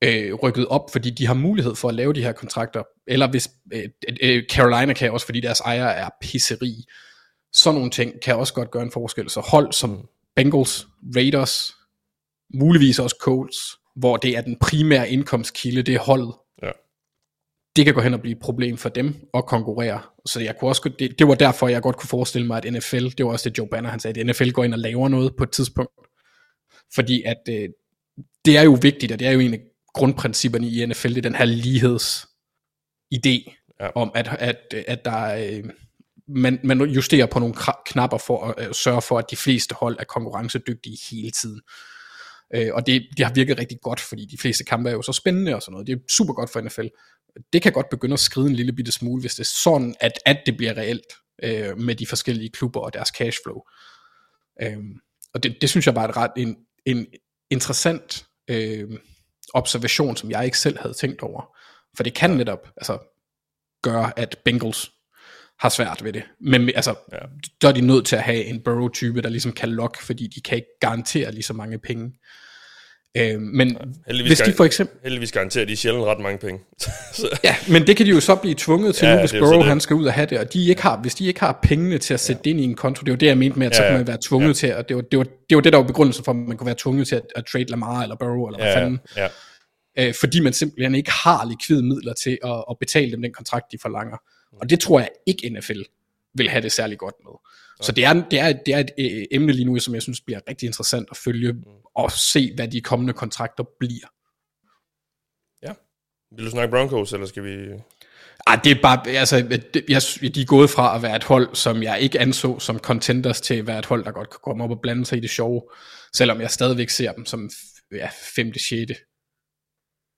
øh, rykket op, fordi de har mulighed for at lave de her kontrakter. Eller hvis øh, øh, Carolina kan også, fordi deres ejere er pisseri. Sådan nogle ting kan også godt gøre en forskel. Så hold som Bengals, Raiders, muligvis også Colts, hvor det er den primære indkomstkilde, det er holdet. Ja. Det kan gå hen og blive et problem for dem at konkurrere. Så jeg kunne også, det, det var derfor, jeg godt kunne forestille mig, at NFL, det var også det Joe Banner, han sagde, at NFL går ind og laver noget på et tidspunkt. Fordi at øh, det er jo vigtigt, og det er jo en af grundprincipperne i NFL, det er den her ligheds idé ja. om, at, at, at der er, øh, man, man justerer på nogle knapper for at øh, sørge for, at de fleste hold er konkurrencedygtige hele tiden. Øh, og det, det har virket rigtig godt, fordi de fleste kampe er jo så spændende og sådan noget. Det er super godt for NFL. Det kan godt begynde at skride en lille bitte smule, hvis det er sådan, at, at det bliver reelt øh, med de forskellige klubber og deres cashflow. Øh, og det, det synes jeg bare er et ret en, en interessant øh, observation, som jeg ikke selv havde tænkt over. For det kan netop altså, gøre, at Bengals har svært ved det. Men altså, ja. der er de nødt til at have en Burrow-type, der ligesom kan lokke, fordi de kan ikke garantere lige så mange penge. Øh, men ja, heldigvis, hvis de for eksempel... heldigvis garanterer de sjældent ret mange penge. så. Ja, men det kan de jo så blive tvunget til ja, nu, hvis Burrow han skal ud og have det, og de ikke har, hvis de ikke har pengene til at sætte ja. det ind i en konto, det er jo det, jeg mente med, at ja, så kan man være tvunget ja. til, og det var, det, var, det var det, der var begrundelsen for, at man kunne være tvunget til at, at trade Lamar eller Burrow, eller hvad ja, fanden. Ja. Øh, fordi man simpelthen ikke har likvide midler til at, at betale dem den kontrakt, de forlanger. Og det tror jeg ikke NFL vil have det særlig godt med. Så det er, det er, det er et øh, emne lige nu, som jeg synes bliver rigtig interessant at følge, mm. og se, hvad de kommende kontrakter bliver. Ja. Vil du snakke Broncos, eller skal vi... Ej, det er bare, altså, det, jeg, de er gået fra at være et hold, som jeg ikke anså som contenders, til at være et hold, der godt kan komme op og blande sig i det sjove, selvom jeg stadigvæk ser dem som ja, femte, sjette,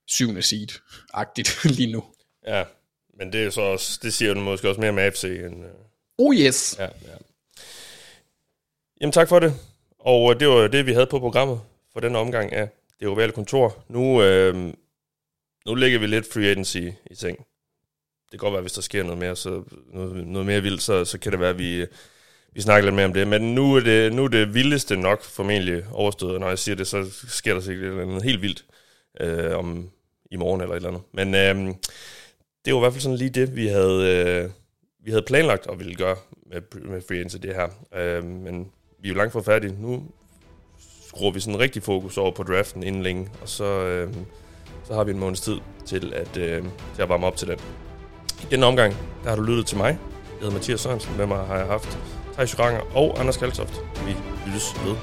syvende seed-agtigt lige nu. Ja, men det er så også, det siger du måske også mere med AFC end... Øh, oh yes. Ja, ja. Jamen tak for det. Og øh, det var det, vi havde på programmet for den omgang af det ovale kontor. Nu, øh, nu lægger vi lidt free agency i ting. Det kan godt være, hvis der sker noget mere, så noget, noget mere vildt, så, så kan det være, at vi, vi snakker lidt mere om det. Men nu er det, nu er det vildeste nok formentlig overstået. Når jeg siger det, så sker der sikkert noget helt vildt øh, om i morgen eller et eller andet. Men øh, det var i hvert fald sådan lige det, vi havde, øh, vi havde planlagt og ville gøre med, med free agency det her. Øh, men vi er jo langt fra færdige. Nu skruer vi sådan rigtig fokus over på draften inden længe, og så, øh, så har vi en måneds tid til at, øh, til at varme op til den. I denne omgang, der har du lyttet til mig. Jeg hedder Mathias Sørensen. Med mig har jeg haft Thijs Ranger og Anders Kaltoft. Vi lyttes ved.